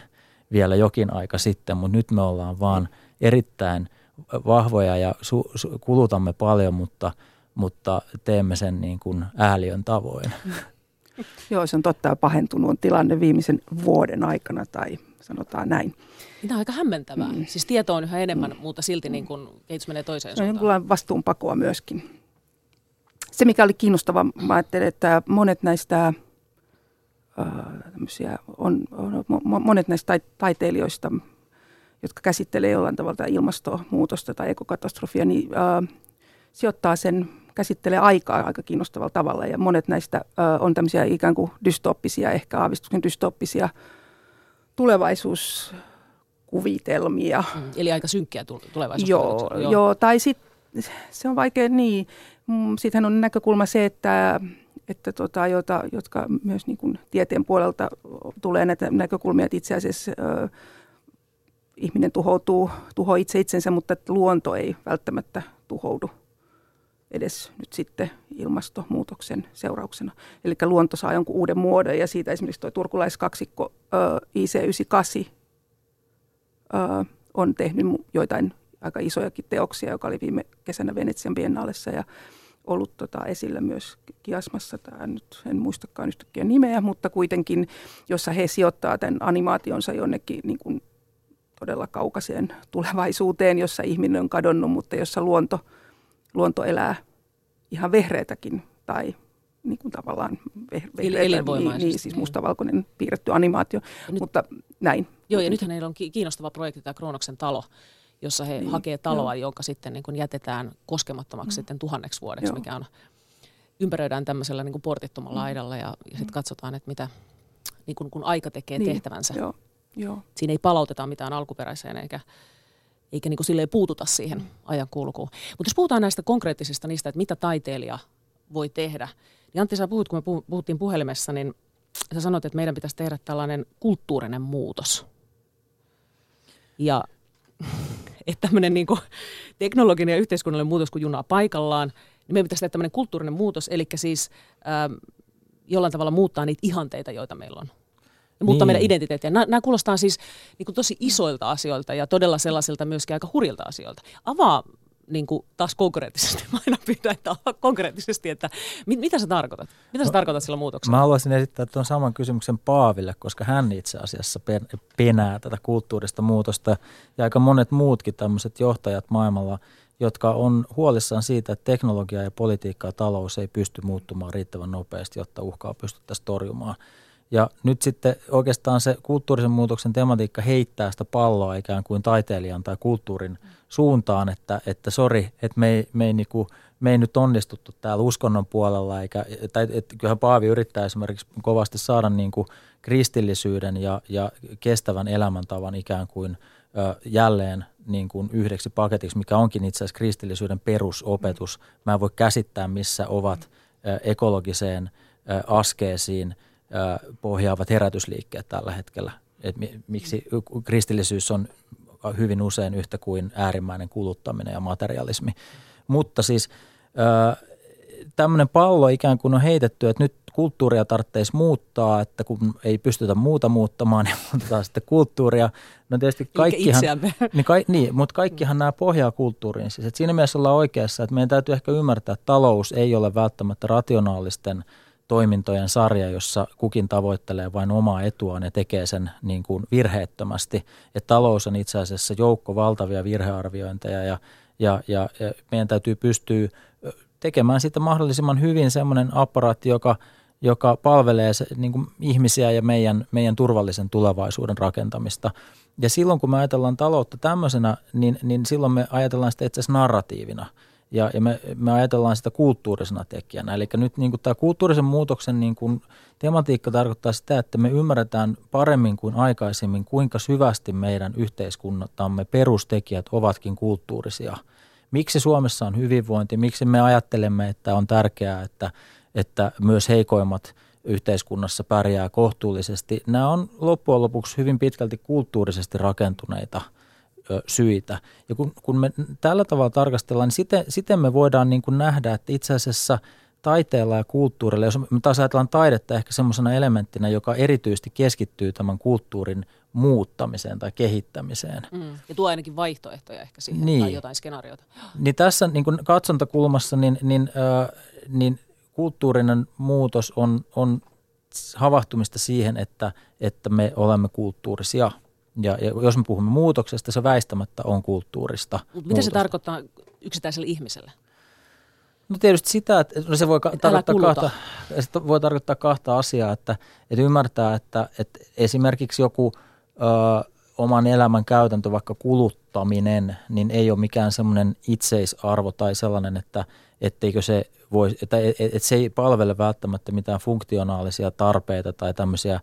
vielä jokin aika sitten, mutta nyt me ollaan vaan erittäin vahvoja ja su, su, kulutamme paljon, mutta, mutta teemme sen niin kuin ääliön tavoin. Joo, se on totta pahentunut on tilanne viimeisen vuoden aikana tai sanotaan näin. Tämä on aika hämmentävää. Mm. Siis tieto on yhä enemmän, mm. mutta silti niin kun kehitys menee toiseen no, suuntaan. on vastuunpakoa myöskin. Se, mikä oli kiinnostavaa, mä ajattelin, että monet näistä, äh, on, on, monet näistä taiteilijoista, jotka käsittelee jollain tavalla ilmastonmuutosta tai ekokatastrofia, niin äh, sijoittaa sen käsittelee aikaa aika kiinnostavalla tavalla ja monet näistä ö, on tämmöisiä ikään kuin dystooppisia, ehkä aavistuksen dystooppisia tulevaisuuskuvitelmia. Mm, eli aika synkkiä tulevaisuus. Joo, joo. joo tai sitten se on vaikea niin. Mm, Sittenhän on näkökulma se, että, että tota, jota, jotka myös niin kuin tieteen puolelta tulee näitä näkökulmia, että itse asiassa ö, ihminen tuhoutuu, tuho itse itsensä, mutta luonto ei välttämättä tuhoudu edes nyt sitten ilmastonmuutoksen seurauksena. Eli luonto saa jonkun uuden muodon ja siitä esimerkiksi tuo turkulaiskaksikko IC98 on tehnyt joitain aika isojakin teoksia, joka oli viime kesänä Venetsian biennaalissa ja ollut tota esillä myös Kiasmassa, tämä nyt en muistakaan yhtäkkiä nimeä, mutta kuitenkin, jossa he sijoittaa tämän animaationsa jonnekin niin kuin todella kaukaiseen tulevaisuuteen, jossa ihminen on kadonnut, mutta jossa luonto – luonto elää ihan vehreitäkin tai niin kuin tavallaan vehreitä, niin, niin, siis mustavalkoinen piirretty animaatio, nyt, mutta näin. Joo, ja nythän heillä on kiinnostava projekti tämä Kroonoksen talo, jossa he niin, hakee taloa, joo. jonka sitten niin kuin jätetään koskemattomaksi mm. sitten tuhanneksi vuodeksi, joo. mikä on, ympäröidään tämmöisellä niin kuin portittomalla mm. aidalla ja, ja sitten mm. katsotaan, että mitä, niin kuin, kun aika tekee niin, tehtävänsä. Joo, joo. Siinä ei palauteta mitään alkuperäiseen eikä eikä niin kuin puututa siihen ajan kulkuun. Mutta jos puhutaan näistä konkreettisista niistä, että mitä taiteilija voi tehdä, niin Antti, sä puhut, kun me puhuttiin puhelimessa, niin sä sanoit, että meidän pitäisi tehdä tällainen kulttuurinen muutos. Ja että tämmöinen niin kuin teknologinen ja yhteiskunnallinen muutos, kun junaa paikallaan, niin meidän pitäisi tehdä tämmöinen kulttuurinen muutos, eli siis ähm, jollain tavalla muuttaa niitä ihanteita, joita meillä on. Muuttaa niin. meidän identiteettiä. Nämä, nämä kuulostaa siis niin kuin tosi isoilta asioilta ja todella sellaisilta myöskin aika hurjilta asioilta. Avaa niin kuin taas konkreettisesti, mä aina pyydän, että konkreettisesti, että mit, mitä sä tarkoitat? Mitä sä no, tarkoitat sillä muutoksella? Mä haluaisin esittää tuon saman kysymyksen Paaville, koska hän itse asiassa pen, penää tätä kulttuurista muutosta ja aika monet muutkin tämmöiset johtajat maailmalla, jotka on huolissaan siitä, että teknologia ja politiikka ja talous ei pysty muuttumaan riittävän nopeasti, jotta uhkaa pystyttäisiin torjumaan. Ja nyt sitten oikeastaan se kulttuurisen muutoksen tematiikka heittää sitä palloa ikään kuin taiteilijan tai kulttuurin suuntaan, että, että sori, että me ei, me, ei niinku, me ei nyt onnistuttu täällä uskonnon puolella, eikä, tai että kyllähän Paavi yrittää esimerkiksi kovasti saada niinku kristillisyyden ja, ja kestävän elämäntavan ikään kuin ö, jälleen niin kuin yhdeksi paketiksi, mikä onkin itse asiassa kristillisyyden perusopetus. Mä en voi käsittää, missä ovat ö, ekologiseen askeesiin – pohjaavat herätysliikkeet tällä hetkellä. Et miksi kristillisyys on hyvin usein yhtä kuin äärimmäinen kuluttaminen ja materialismi. Mutta siis tämmöinen pallo ikään kuin on heitetty, että nyt kulttuuria tarvitsisi muuttaa, että kun ei pystytä muuta muuttamaan, niin muutetaan sitten kulttuuria. No tietysti kaikkihan, niin, ka, niin, mutta kaikkihan nämä pohjaa kulttuuriin. Siis, että siinä mielessä ollaan oikeassa, että meidän täytyy ehkä ymmärtää, että talous ei ole välttämättä rationaalisten – toimintojen sarja, jossa kukin tavoittelee vain omaa etuaan ja tekee sen niin kuin virheettömästi. Ja talous on itse asiassa joukko valtavia virhearviointeja ja, ja, ja, ja meidän täytyy pystyä tekemään siitä mahdollisimman hyvin semmoinen apparaatti, joka, joka palvelee se, niin kuin ihmisiä ja meidän, meidän turvallisen tulevaisuuden rakentamista. Ja silloin kun me ajatellaan taloutta tämmöisenä, niin, niin silloin me ajatellaan sitä itse asiassa narratiivina – ja, ja me, me ajatellaan sitä kulttuurisena tekijänä. Eli nyt niin kuin tämä kulttuurisen muutoksen niin kuin tematiikka tarkoittaa sitä, että me ymmärretään paremmin kuin aikaisemmin, kuinka syvästi meidän yhteiskunnattamme perustekijät ovatkin kulttuurisia. Miksi Suomessa on hyvinvointi, miksi me ajattelemme, että on tärkeää, että, että myös heikoimmat yhteiskunnassa pärjää kohtuullisesti. Nämä on loppujen lopuksi hyvin pitkälti kulttuurisesti rakentuneita – syitä. Ja kun, kun me tällä tavalla tarkastellaan, niin siten, siten me voidaan niin kuin nähdä, että itse asiassa taiteella ja kulttuurilla, jos me taas ajatellaan taidetta ehkä semmoisena elementtinä, joka erityisesti keskittyy tämän kulttuurin muuttamiseen tai kehittämiseen. Mm. Ja tuo ainakin vaihtoehtoja ehkä siihen niin. tai jotain skenaariota. Niin tässä niin kuin katsontakulmassa niin, niin, äh, niin kulttuurinen muutos on, on havahtumista siihen, että, että me olemme kulttuurisia – ja, ja jos me puhumme muutoksesta, se väistämättä on kulttuurista. Mutta mitä se tarkoittaa yksittäiselle ihmiselle? No tietysti sitä, että no se voi ka- tarkoittaa, kahta, se voi tarkoittaa kahta asiaa, että, että ymmärtää, että, että esimerkiksi joku ö, oman elämän käytäntö, vaikka kuluttaminen, niin ei ole mikään semmoinen itseisarvo tai sellainen, että etteikö se voi, että, että, että se ei palvele välttämättä mitään funktionaalisia tarpeita tai tämmöisiä,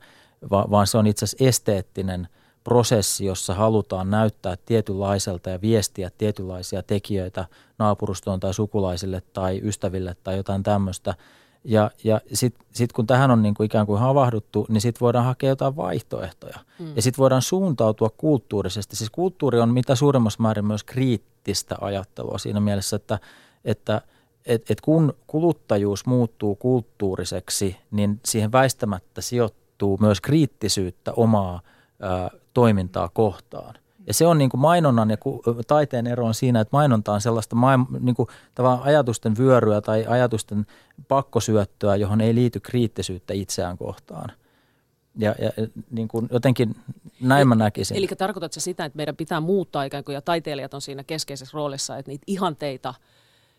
vaan se on itse asiassa esteettinen – prosessi, jossa halutaan näyttää tietynlaiselta ja viestiä tietynlaisia tekijöitä naapurustoon tai sukulaisille tai ystäville tai jotain tämmöistä. Ja, ja sitten sit kun tähän on niin kuin ikään kuin havahduttu, niin sitten voidaan hakea jotain vaihtoehtoja. Mm. Ja sitten voidaan suuntautua kulttuurisesti. Siis kulttuuri on mitä suuremmassa määrin myös kriittistä ajattelua siinä mielessä, että, että et, et kun kuluttajuus muuttuu kulttuuriseksi, niin siihen väistämättä sijoittuu myös kriittisyyttä omaa toimintaa kohtaan. Ja se on niin kuin mainonnan ja taiteen ero on siinä, että mainonta on sellaista niin kuin ajatusten vyöryä tai ajatusten pakkosyöttöä, johon ei liity kriittisyyttä itseään kohtaan. Ja, ja niin kuin jotenkin näin mä näkisin. Eli tarkoitatko sitä, että meidän pitää muuttaa ikään kuin, ja taiteilijat on siinä keskeisessä roolissa, että niitä ihanteita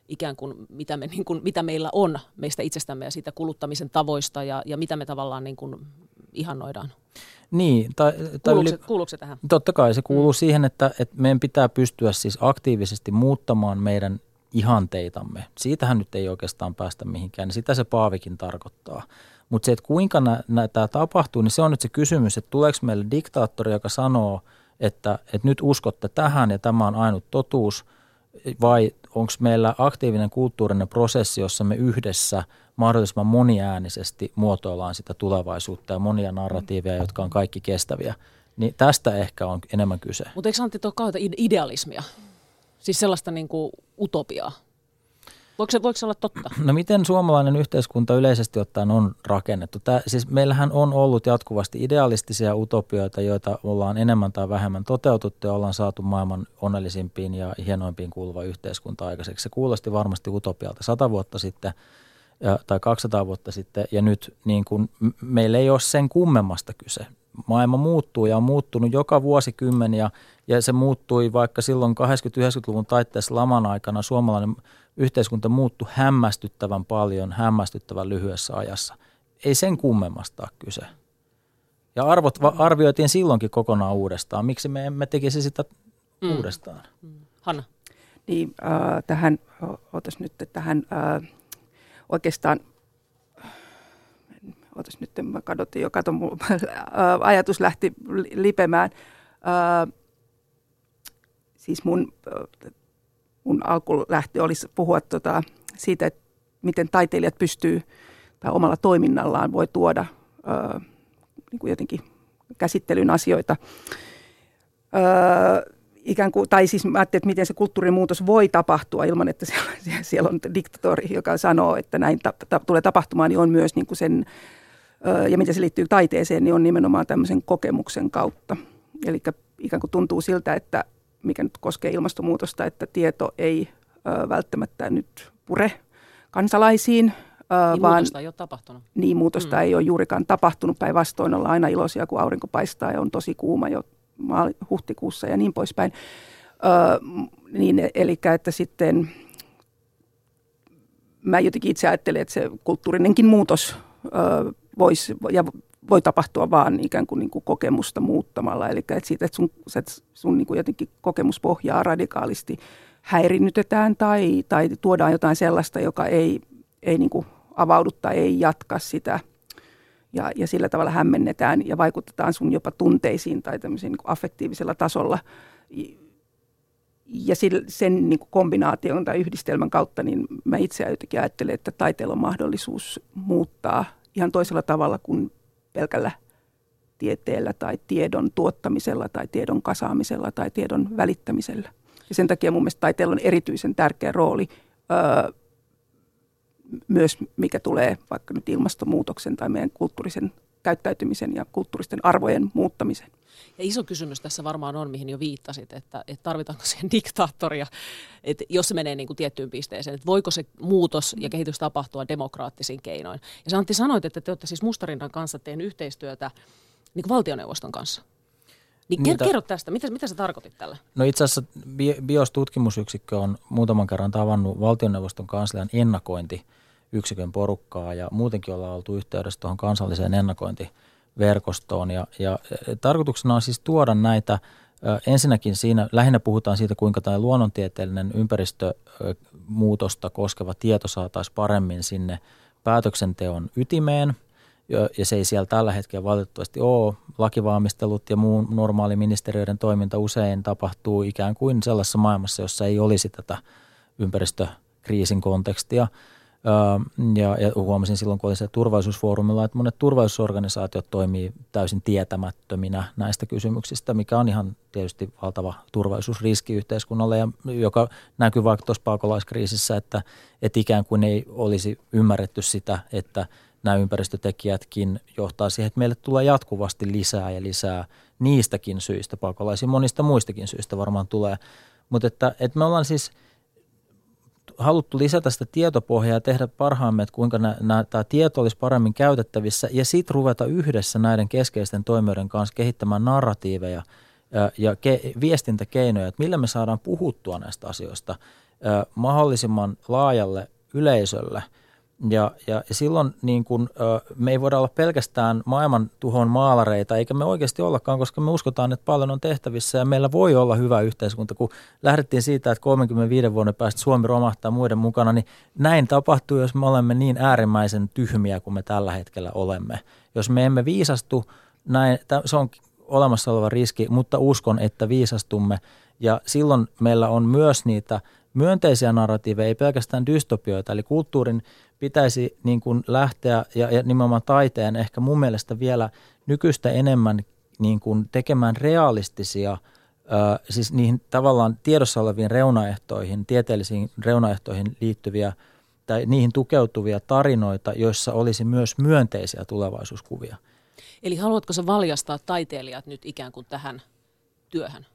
ikään kuin, mitä, me, niin kuin, mitä meillä on meistä itsestämme ja siitä kuluttamisen tavoista ja, ja mitä me tavallaan niin kuin ihannoidaan? Niin. Tai, tai kuuluuko, yli, se, kuuluuko se tähän? Totta kai se kuuluu mm. siihen, että, että meidän pitää pystyä siis aktiivisesti muuttamaan meidän ihanteitamme. Siitähän nyt ei oikeastaan päästä mihinkään, niin sitä se Paavikin tarkoittaa. Mutta se, että kuinka tämä tapahtuu, niin se on nyt se kysymys, että tuleeko meille diktaattori, joka sanoo, että, että nyt uskotte tähän ja tämä on ainut totuus, vai onko meillä aktiivinen kulttuurinen prosessi, jossa me yhdessä – mahdollisimman moniäänisesti muotoillaan sitä tulevaisuutta ja monia narratiiveja, jotka on kaikki kestäviä. Niin tästä ehkä on enemmän kyse. Mutta eikö Antti tuo kauheita idealismia? Siis sellaista niin kuin utopiaa? Voiko se, voiko se olla totta? No miten suomalainen yhteiskunta yleisesti ottaen on rakennettu? Tää, siis meillähän on ollut jatkuvasti idealistisia utopioita, joita ollaan enemmän tai vähemmän toteutettu ja ollaan saatu maailman onnellisimpiin ja hienoimpiin kuuluva yhteiskunta aikaiseksi. Se kuulosti varmasti utopialta sata vuotta sitten tai 200 vuotta sitten ja nyt niin kun, meillä ei ole sen kummemmasta kyse. Maailma muuttuu ja on muuttunut joka vuosikymmen ja, ja se muuttui vaikka silloin 80-90-luvun taitteessa laman aikana suomalainen yhteiskunta muuttui hämmästyttävän paljon, hämmästyttävän lyhyessä ajassa. Ei sen kummemmasta ole kyse. Ja arvot arvioitiin silloinkin kokonaan uudestaan. Miksi me emme tekisi sitä mm. uudestaan? Mm. Hanna? Niin, äh, tähän, otas nyt tähän äh, oikeastaan, otas nyt, mä kadotin jo, kato, mun, ajatus lähti lipemään. Äh, siis mun mun alkulähtö olisi puhua tota, siitä, että miten taiteilijat pystyy tai omalla toiminnallaan voi tuoda ö, niin kuin jotenkin käsittelyn asioita. Ö, ikään kuin, tai siis mä ajattelin, että miten se kulttuurimuutos voi tapahtua ilman, että siellä, siellä on diktatori, joka sanoo, että näin ta, ta, tulee tapahtumaan, niin on myös niin kuin sen, ja miten se liittyy taiteeseen, niin on nimenomaan tämmöisen kokemuksen kautta. Eli ikään kuin tuntuu siltä, että mikä nyt koskee ilmastonmuutosta, että tieto ei välttämättä nyt pure kansalaisiin. Niin vaan, muutosta ei ole tapahtunut. Niin, muutosta mm. ei ole juurikaan tapahtunut. Päinvastoin ollaan aina iloisia, kun aurinko paistaa ja on tosi kuuma jo huhtikuussa ja niin poispäin. Ö, niin, eli että sitten mä jotenkin itse ajattelen, että se kulttuurinenkin muutos ö, voisi ja voi tapahtua vaan ikään kuin, niin kuin kokemusta muuttamalla. Eli että siitä, että sun, että sun niin kuin jotenkin kokemuspohjaa radikaalisti häirinnytetään tai, tai tuodaan jotain sellaista, joka ei, ei niin kuin avaudu tai ei jatka sitä ja, ja sillä tavalla hämmennetään ja vaikutetaan sun jopa tunteisiin tai tämmöisen niin affektiivisella tasolla. Ja sen niin kuin kombinaation tai yhdistelmän kautta, niin mä itse jotenkin ajattelen, että taiteella on mahdollisuus muuttaa ihan toisella tavalla kuin pelkällä tieteellä tai tiedon tuottamisella tai tiedon kasaamisella tai tiedon välittämisellä. Ja sen takia mun mielestä taiteella on erityisen tärkeä rooli öö, myös, mikä tulee vaikka nyt ilmastonmuutoksen tai meidän kulttuurisen käyttäytymisen ja kulttuuristen arvojen muuttamisen. Ja iso kysymys tässä varmaan on, mihin jo viittasit, että, että tarvitaanko siihen diktaattoria, että jos se menee niin kuin tiettyyn pisteeseen, että voiko se muutos ja kehitys tapahtua demokraattisin keinoin. Ja sä Antti sanoit, että te olette siis Mustarinnan kanssa tehneet yhteistyötä niin kuin valtioneuvoston kanssa. Niin mitä, kerro tästä, mitä, mitä sä tarkoitit tällä? No itse asiassa BIOS tutkimusyksikkö on muutaman kerran tavannut valtioneuvoston kanslian ennakointiyksikön porukkaa ja muutenkin ollaan oltu yhteydessä tuohon kansalliseen ennakointi verkostoon. Ja, ja tarkoituksena on siis tuoda näitä, ensinnäkin siinä lähinnä puhutaan siitä, kuinka tämä luonnontieteellinen ympäristömuutosta koskeva tieto saataisiin paremmin sinne päätöksenteon ytimeen. Ja se ei siellä tällä hetkellä valitettavasti ole. Lakivalmistelut ja muun normaali ministeriöiden toiminta usein tapahtuu ikään kuin sellaisessa maailmassa, jossa ei olisi tätä ympäristökriisin kontekstia – ja, ja huomasin silloin, kun oli se turvallisuusfoorumilla, että monet turvallisuusorganisaatiot toimii täysin tietämättöminä näistä kysymyksistä, mikä on ihan tietysti valtava turvallisuusriski yhteiskunnalle, ja joka näkyy vaikka tuossa pakolaiskriisissä, että, että ikään kuin ei olisi ymmärretty sitä, että nämä ympäristötekijätkin johtaa siihen, että meille tulee jatkuvasti lisää ja lisää niistäkin syistä, pakolaisia monista muistakin syistä varmaan tulee. Mutta että, että me ollaan siis – haluttu lisätä sitä tietopohjaa ja tehdä parhaamme, että kuinka tämä tieto olisi paremmin käytettävissä ja sitten ruveta yhdessä näiden keskeisten toimijoiden kanssa kehittämään narratiiveja ja, ja ke, viestintäkeinoja, että millä me saadaan puhuttua näistä asioista mahdollisimman laajalle yleisölle – ja, ja, ja silloin niin kun, me ei voida olla pelkästään maailman tuhon maalareita, eikä me oikeasti ollakaan, koska me uskotaan, että paljon on tehtävissä ja meillä voi olla hyvä yhteiskunta. Kun lähdettiin siitä, että 35 vuoden päästä Suomi romahtaa muiden mukana, niin näin tapahtuu, jos me olemme niin äärimmäisen tyhmiä kuin me tällä hetkellä olemme. Jos me emme viisastu, näin, se on olemassa oleva riski, mutta uskon, että viisastumme. Ja silloin meillä on myös niitä myönteisiä narratiiveja, ei pelkästään dystopioita, eli kulttuurin pitäisi niin kuin lähteä ja, ja nimenomaan taiteen ehkä mun mielestä vielä nykyistä enemmän niin kuin tekemään realistisia, siis niihin tavallaan tiedossa oleviin reunaehtoihin, tieteellisiin reunaehtoihin liittyviä tai niihin tukeutuvia tarinoita, joissa olisi myös myönteisiä tulevaisuuskuvia. Eli haluatko sä valjastaa taiteilijat nyt ikään kuin tähän työhön?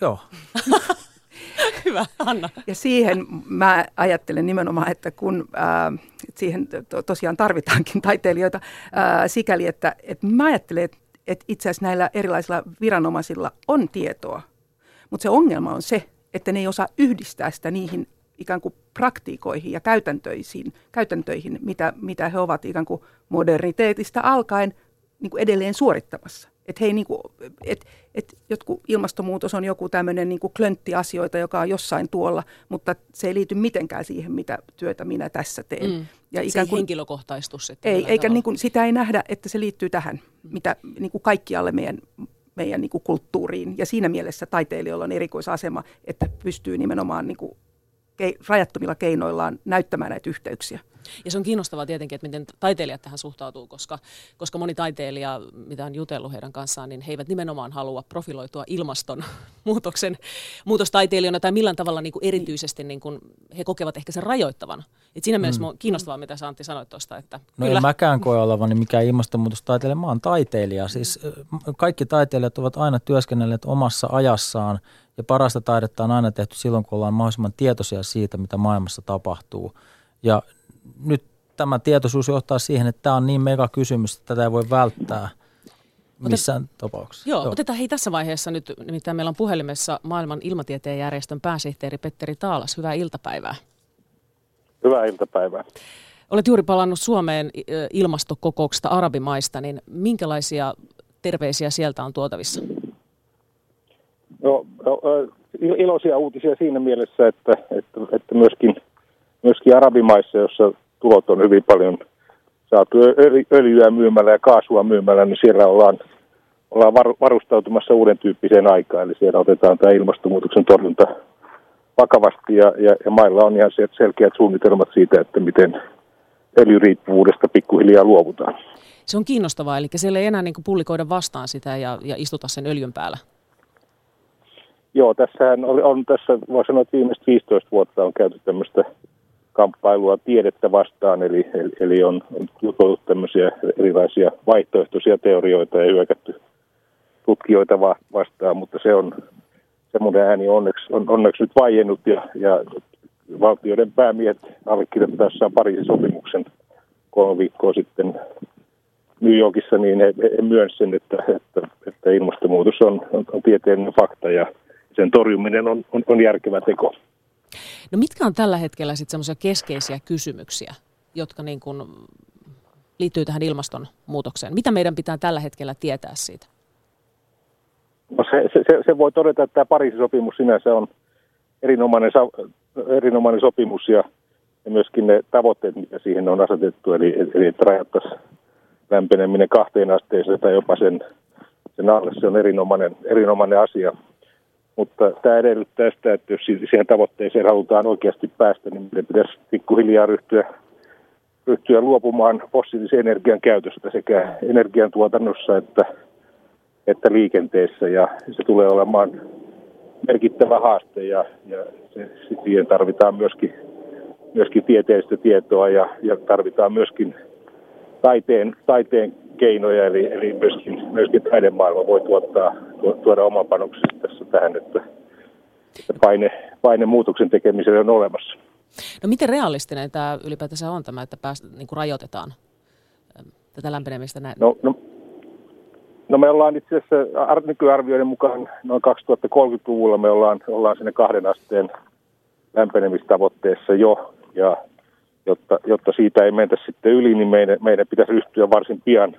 Joo. Hyvä, Anna. Ja siihen mä ajattelen nimenomaan, että kun äh, siihen to, tosiaan tarvitaankin taiteilijoita äh, sikäli, että, että mä ajattelen, että, että itse asiassa näillä erilaisilla viranomaisilla on tietoa, mutta se ongelma on se, että ne ei osaa yhdistää sitä niihin ikään kuin praktiikoihin ja käytäntöihin, käytäntöihin mitä, mitä he ovat ikään kuin moderniteetista alkaen niin kuin edelleen suorittamassa. Että hei, niin kuin, et, et jotkut ilmastonmuutos on joku tämmöinen niin klöntti asioita, joka on jossain tuolla, mutta se ei liity mitenkään siihen, mitä työtä minä tässä teen. Mm. Ja ikään kuin, se ei henkilökohtaistus. Että ei, eikä niin kuin, sitä ei nähdä, että se liittyy tähän, mitä niin kuin kaikkialle meidän, meidän niin kuin kulttuuriin. Ja siinä mielessä taiteilijoilla on erikoisasema, että pystyy nimenomaan niin kuin rajattomilla keinoillaan näyttämään näitä yhteyksiä. Ja se on kiinnostavaa tietenkin, että miten taiteilijat tähän suhtautuu, koska, koska moni taiteilija, mitä on jutellut heidän kanssaan, niin he eivät nimenomaan halua profiloitua ilmastonmuutoksen muutostaiteilijana tai millään tavalla niin kuin erityisesti niin kuin he kokevat ehkä sen rajoittavan. Et siinä mielessä mm. on kiinnostavaa, mitä sä Antti sanoit tuosta. Että no kyllä. en mäkään koe olevani mikään ilmastonmuutostaiteilija, mä oon taiteilija. Siis kaikki taiteilijat ovat aina työskennelleet omassa ajassaan ja parasta taidetta on aina tehty silloin, kun ollaan mahdollisimman tietoisia siitä, mitä maailmassa tapahtuu. Ja nyt tämä tietoisuus johtaa siihen, että tämä on niin mega kysymys, että tätä ei voi välttää missään Otet, tapauksessa. Joo, joo, otetaan hei tässä vaiheessa nyt, nimittäin meillä on puhelimessa maailman ilmatieteen järjestön pääsihteeri Petteri Taalas. Hyvää iltapäivää. Hyvää iltapäivää. Olet juuri palannut Suomeen ilmastokokouksesta arabimaista, niin minkälaisia terveisiä sieltä on tuotavissa? No, iloisia uutisia siinä mielessä, että, että, että myöskin – myöskin arabimaissa, jossa tulot on hyvin paljon saatu öljyä myymällä ja kaasua myymällä, niin siellä ollaan, ollaan varustautumassa uuden tyyppiseen aikaan. Eli siellä otetaan tämä ilmastonmuutoksen torjunta vakavasti ja, ja, ja mailla on ihan selkeät suunnitelmat siitä, että miten öljyriippuvuudesta pikkuhiljaa luovutaan. Se on kiinnostavaa, eli siellä ei enää niin pullikoida vastaan sitä ja, ja istuta sen öljyn päällä. Joo, tässähän oli, on tässä, voi sanoa, että viimeiset 15 vuotta on käyty tämmöistä kamppailua tiedettä vastaan, eli, eli, eli on, on juteltu tämmöisiä erilaisia vaihtoehtoisia teorioita ja hyökätty tutkijoita va, vastaan, mutta se on semmoinen ääni onneksi, on onneksi nyt vaiennut ja, ja valtioiden päämiehet allekirjoittaessaan Pariisin sopimuksen kolme viikkoa sitten New Yorkissa, niin he, he myönsi sen, että, että, että ilmastonmuutos on, on, on tieteellinen fakta ja sen torjuminen on, on, on järkevä teko. No mitkä on tällä hetkellä sitten semmoisia keskeisiä kysymyksiä, jotka niin kuin liittyy tähän ilmastonmuutokseen? Mitä meidän pitää tällä hetkellä tietää siitä? No se, se, se voi todeta, että tämä Pariisin sopimus sinänsä on erinomainen, erinomainen sopimus ja, ja myöskin ne tavoitteet, mitä siihen on asetettu, eli, eli että rajattaisiin lämpeneminen kahteen asteeseen tai jopa sen, sen alle, se on erinomainen, erinomainen asia. Mutta tämä edellyttää sitä, että jos siihen tavoitteeseen halutaan oikeasti päästä, niin meidän pitäisi pikkuhiljaa ryhtyä, ryhtyä luopumaan fossiilisen energian käytöstä sekä energiantuotannossa että, että liikenteessä. Ja se tulee olemaan merkittävä haaste ja, ja se, siihen tarvitaan myöskin, myöskin tieteellistä tietoa ja, ja tarvitaan myöskin taiteen, taiteen keinoja, eli, eli myöskin, myöskin taidemaailma voi tuottaa, tuoda oman panoksensa tässä tähän, että, että paine, paine muutoksen tekemiselle on olemassa. No miten realistinen tämä ylipäätänsä on tämä, että pääst, niin kuin rajoitetaan ähm, tätä lämpenemistä näin? No, no, no me ollaan itse asiassa nykyarvioiden mukaan noin 2030-luvulla me ollaan, ollaan sinne kahden asteen lämpenemistavoitteessa jo, ja jotta, jotta siitä ei mentä sitten yli, niin meidän, meidän pitäisi ryhtyä varsin pian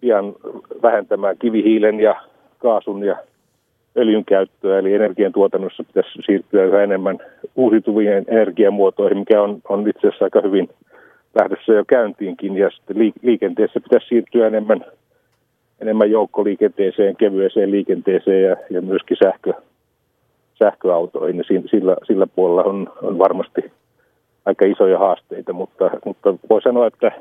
pian vähentämään kivihiilen ja kaasun ja öljyn käyttöä, eli energiantuotannossa pitäisi siirtyä yhä enemmän uusiutuvien energiamuotoihin, mikä on, on itse asiassa aika hyvin lähdössä jo käyntiinkin, ja sitten liikenteessä pitäisi siirtyä enemmän, enemmän joukkoliikenteeseen, kevyeseen liikenteeseen ja, ja myöskin sähkö, sähköautoihin, ja sillä, sillä puolella on, on varmasti aika isoja haasteita, mutta, mutta voi sanoa, että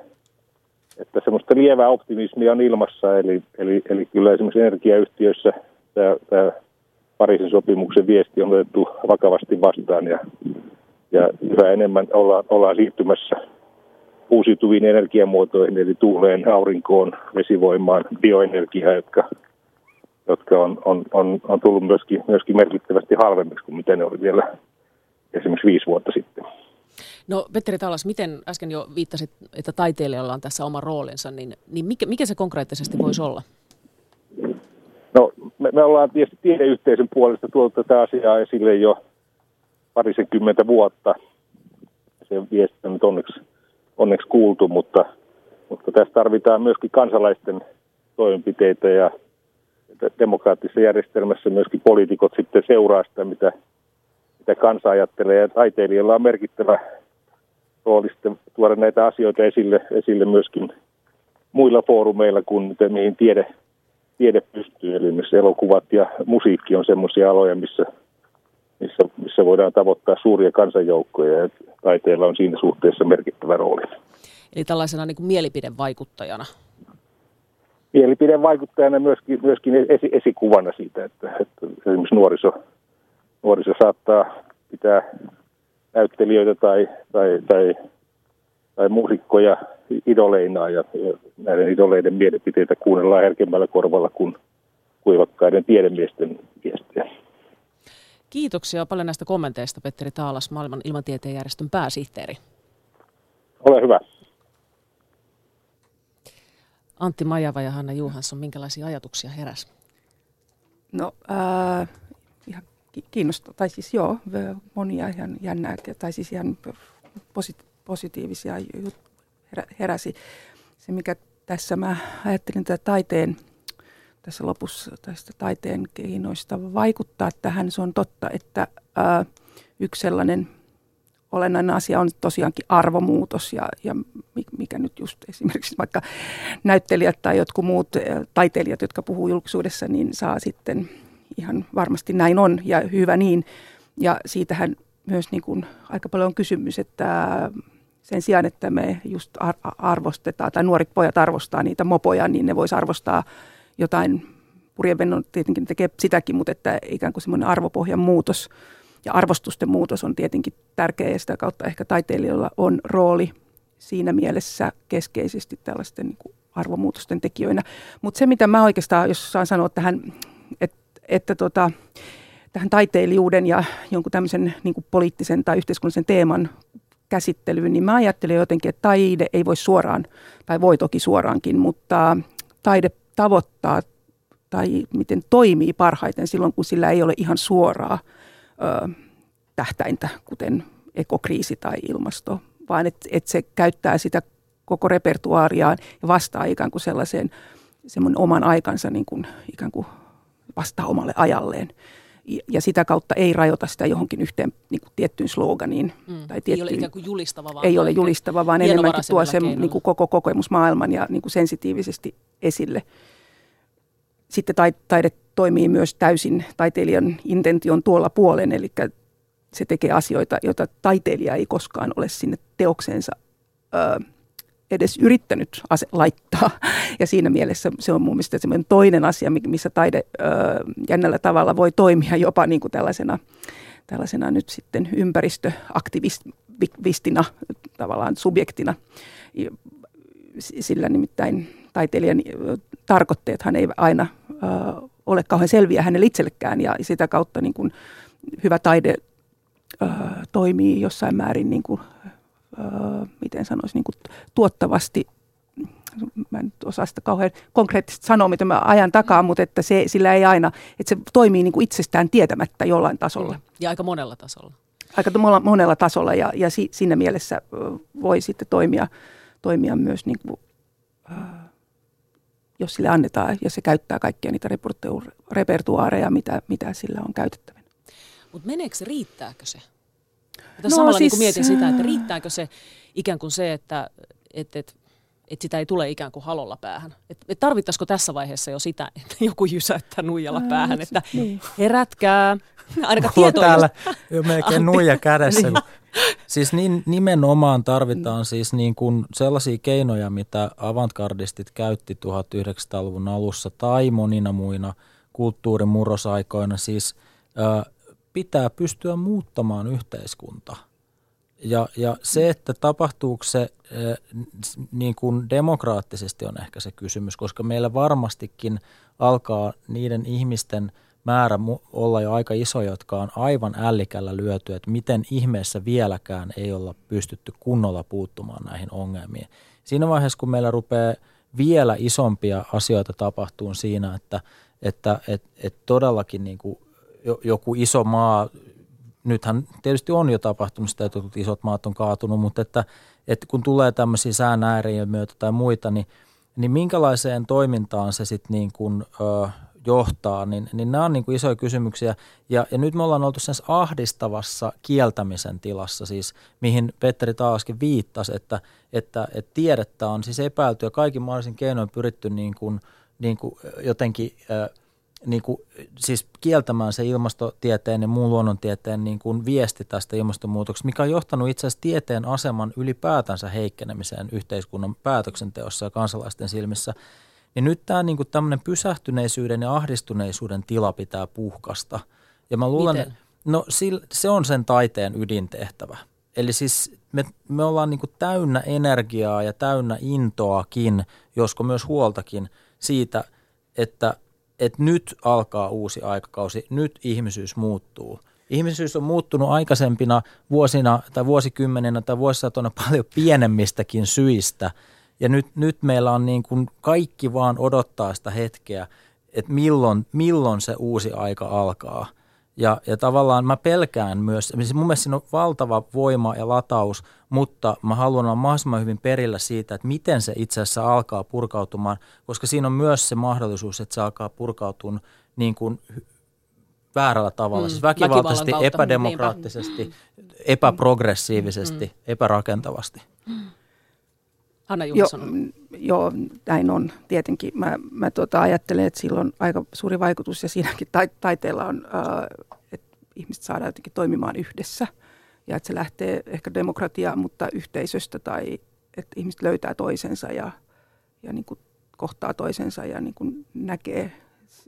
että semmoista lievää optimismia on ilmassa, eli, eli, eli kyllä esimerkiksi energiayhtiöissä tämä, tämä Pariisin sopimuksen viesti on otettu vakavasti vastaan ja, ja yhä enemmän ollaan, ollaan siirtymässä uusiutuviin energiamuotoihin, eli tuuleen, aurinkoon, vesivoimaan, bioenergiaan, jotka, jotka on, on, on, on tullut myöskin, myöskin merkittävästi halvemmiksi kuin mitä ne oli vielä esimerkiksi viisi vuotta sitten. No Petteri Talas, miten äsken jo viittasit, että taiteilijalla on tässä oma roolinsa, niin, niin mikä, mikä se konkreettisesti voisi olla? No me, me ollaan tietysti tiedeyhteisön puolesta tuolta tätä asiaa esille jo parisenkymmentä vuotta. Se viesti on nyt onneksi, onneksi kuultu, mutta, mutta tässä tarvitaan myöskin kansalaisten toimenpiteitä ja demokraattisessa järjestelmässä myöskin poliitikot sitten seuraa sitä, mitä, mitä kansa ajattelee. Ja taiteilijalla on merkittävä rooli sitten tuoda näitä asioita esille, esille myöskin muilla foorumeilla kuin mihin tiede, tiede pystyy. Eli myös elokuvat ja musiikki on sellaisia aloja, missä, missä, missä voidaan tavoittaa suuria kansanjoukkoja ja taiteella on siinä suhteessa merkittävä rooli. Eli tällaisena niin kuin mielipidevaikuttajana. Mielipidevaikuttajana myöskin, myöskin esi, esikuvana siitä, että, että esimerkiksi nuoriso, nuoriso saattaa pitää näyttelijöitä tai, tai, tai, tai muusikkoja idoleina ja, ja näiden idoleiden mielipiteitä kuunnellaan herkemmällä korvalla kuin kuivakkaiden tiedemiesten viestejä. Kiitoksia paljon näistä kommenteista, Petteri Taalas, maailman ilmatieteen järjestön pääsihteeri. Ole hyvä. Antti Majava ja Hanna Juhansson, minkälaisia ajatuksia heräs? No, äh, kiinnostaa, tai siis joo, monia ihan jännää, tai siis ihan positiivisia heräsi. Se, mikä tässä mä ajattelin tätä taiteen, tässä lopussa tästä taiteen keinoista vaikuttaa tähän, se on totta, että ää, yksi sellainen olennainen asia on tosiaankin arvomuutos ja, ja mikä nyt just esimerkiksi vaikka näyttelijät tai jotkut muut taiteilijat, jotka puhuu julkisuudessa, niin saa sitten ihan varmasti näin on ja hyvä niin. Ja siitähän myös niin kuin aika paljon on kysymys, että sen sijaan, että me just arvostetaan, tai nuoret pojat arvostaa niitä mopoja, niin ne voisi arvostaa jotain, purjevennon tietenkin tekee sitäkin, mutta että ikään kuin semmoinen arvopohjan muutos ja arvostusten muutos on tietenkin tärkeä ja sitä kautta ehkä taiteilijoilla on rooli siinä mielessä keskeisesti tällaisten niin kuin arvomuutosten tekijöinä. Mutta se, mitä mä oikeastaan, jos saan sanoa tähän, että, että tota, tähän taiteilijuuden ja jonkun tämmöisen niin poliittisen tai yhteiskunnallisen teeman käsittelyyn, niin mä ajattelen jotenkin, että taide ei voi suoraan, tai voi toki suoraankin, mutta taide tavoittaa tai miten toimii parhaiten silloin, kun sillä ei ole ihan suoraa ö, tähtäintä, kuten ekokriisi tai ilmasto, vaan että et se käyttää sitä koko repertuaariaan ja vastaa ikään kuin sellaiseen oman aikansa niin kuin, ikään kuin vastaa omalle ajalleen ja sitä kautta ei rajoita sitä johonkin yhteen niin kuin tiettyyn sloganiin. Mm. Tai tiettyyn, ei ole ikään kuin julistava, vaan, ei ole julistava, vaan enemmänkin tuo sen niin kuin koko kokemusmaailman ja niin kuin sensitiivisesti esille. Sitten taide toimii myös täysin taiteilijan intention tuolla puolen, eli se tekee asioita, joita taiteilija ei koskaan ole sinne teokseensa ö, edes yrittänyt ase- laittaa. Ja siinä mielessä se on mun mielestä semmoinen toinen asia, missä taide ö, jännällä tavalla voi toimia jopa niin kuin tällaisena, tällaisena nyt sitten ympäristöaktivistina, tavallaan subjektina. Sillä nimittäin taiteilijan tarkoitteethan ei aina ö, ole kauhean selviä hänelle itsellekään ja sitä kautta niin kuin hyvä taide ö, toimii jossain määrin niin kuin miten sanoisin, niin kuin tuottavasti mä en osaa sitä kauhean konkreettisesti sanoa, mitä mä ajan takaa, mutta että se, sillä ei aina, että se toimii niin kuin itsestään tietämättä jollain tasolla. Ja aika monella tasolla. Aika monella tasolla ja, ja si, siinä mielessä voi sitten toimia, toimia myös niin kuin, jos sille annetaan ja se käyttää kaikkia niitä repertuaareja, mitä, mitä sillä on käytettävänä. Mutta meneekö se, riittääkö se? Mutta no, samalla siis, niin mietin sitä, että riittääkö se ikään kuin se, että et, et, et sitä ei tule ikään kuin halolla päähän. Et, et tarvittaisiko tässä vaiheessa jo sitä, että joku jysäyttää nuijalla päähän, että niin. herätkää. Ainakaan tieto täällä jo melkein nuija kädessä, niin. Siis niin, nimenomaan tarvitaan siis niin kuin sellaisia keinoja, mitä avantgardistit käytti 1900-luvun alussa tai monina muina kulttuurin murrosaikoina. Siis ö, pitää pystyä muuttamaan yhteiskunta. Ja, ja se, että tapahtuuko se ö, niin kuin demokraattisesti on ehkä se kysymys, koska meillä varmastikin alkaa niiden ihmisten – määrä olla jo aika iso, jotka on aivan ällikällä lyöty, että miten ihmeessä vieläkään ei olla pystytty kunnolla puuttumaan näihin ongelmiin. Siinä vaiheessa, kun meillä rupeaa vielä isompia asioita tapahtuu siinä, että, että et, et todellakin niin kuin joku iso maa, nythän tietysti on jo tapahtunut sitä, että isot maat on kaatunut, mutta että, että kun tulee tämmöisiä sään myötä tai muita, niin, niin minkälaiseen toimintaan se sitten niin kuin, ö, johtaa, niin, niin nämä on niin kuin isoja kysymyksiä. Ja, ja nyt me ollaan oltu sen ahdistavassa kieltämisen tilassa, siis mihin Petteri taaskin viittasi, että, että, että tiedettä on siis epäilty ja kaikin mahdollisin keinoin pyritty niin kuin, niin kuin jotenkin niin kuin, siis kieltämään se ilmastotieteen ja muun luonnontieteen niin kuin viesti tästä ilmastonmuutoksesta, mikä on johtanut itse asiassa tieteen aseman ylipäätänsä heikkenemiseen yhteiskunnan päätöksenteossa ja kansalaisten silmissä – niin nyt tämä niin tämmöinen pysähtyneisyyden ja ahdistuneisuuden tila pitää puhkasta. Ja mä luulen, Miten? no se on sen taiteen ydintehtävä. Eli siis me, me ollaan niin täynnä energiaa ja täynnä intoakin, josko myös huoltakin siitä, että, että nyt alkaa uusi aikakausi, nyt ihmisyys muuttuu. Ihmisyys on muuttunut aikaisempina vuosina tai vuosikymmeninä tai vuosisatoina paljon pienemmistäkin syistä – ja nyt, nyt meillä on niin kuin kaikki vaan odottaa sitä hetkeä, että milloin, milloin se uusi aika alkaa. Ja, ja tavallaan mä pelkään myös, siis mun mielestä siinä on valtava voima ja lataus, mutta mä haluan olla mahdollisimman hyvin perillä siitä, että miten se itse asiassa alkaa purkautumaan, koska siinä on myös se mahdollisuus, että se alkaa purkautua niin kuin väärällä tavalla, mm, siis väkivaltaisesti, epädemokraattisesti, epäprogressiivisesti, mm. epärakentavasti. Mm. Anna Juhasson. Joo, joo, näin on tietenkin. Mä, mä tota ajattelen, että sillä on aika suuri vaikutus ja siinäkin taiteella on, äh, että ihmiset saadaan jotenkin toimimaan yhdessä. Ja että se lähtee ehkä demokratiaa, mutta yhteisöstä tai että ihmiset löytää toisensa ja, ja niin kuin kohtaa toisensa ja niin kuin näkee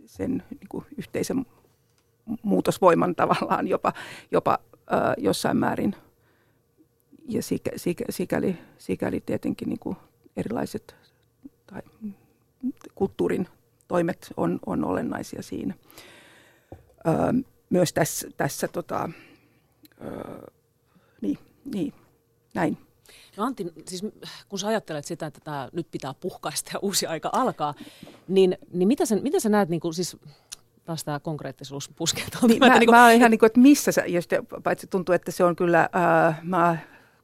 sen niin kuin yhteisen muutosvoiman tavallaan jopa, jopa äh, jossain määrin – ja sikä, sikä, sikäli, sikäli tietenkin niin kuin erilaiset tai kulttuurin toimet on, on olennaisia siinä. Öö, myös tässä, tässä tota, öö, niin, niin, näin. No Antti, siis kun sä ajattelet sitä, että tämä nyt pitää puhkaista ja uusi aika alkaa, niin, niin mitä, sä, mitä sä näet, niin kuin, siis taas tämä konkreettisuus puskee niin, mä, niin kuin... mä ihan niin kuin, että missä sä, jos te, paitsi tuntuu, että se on kyllä, äh, mä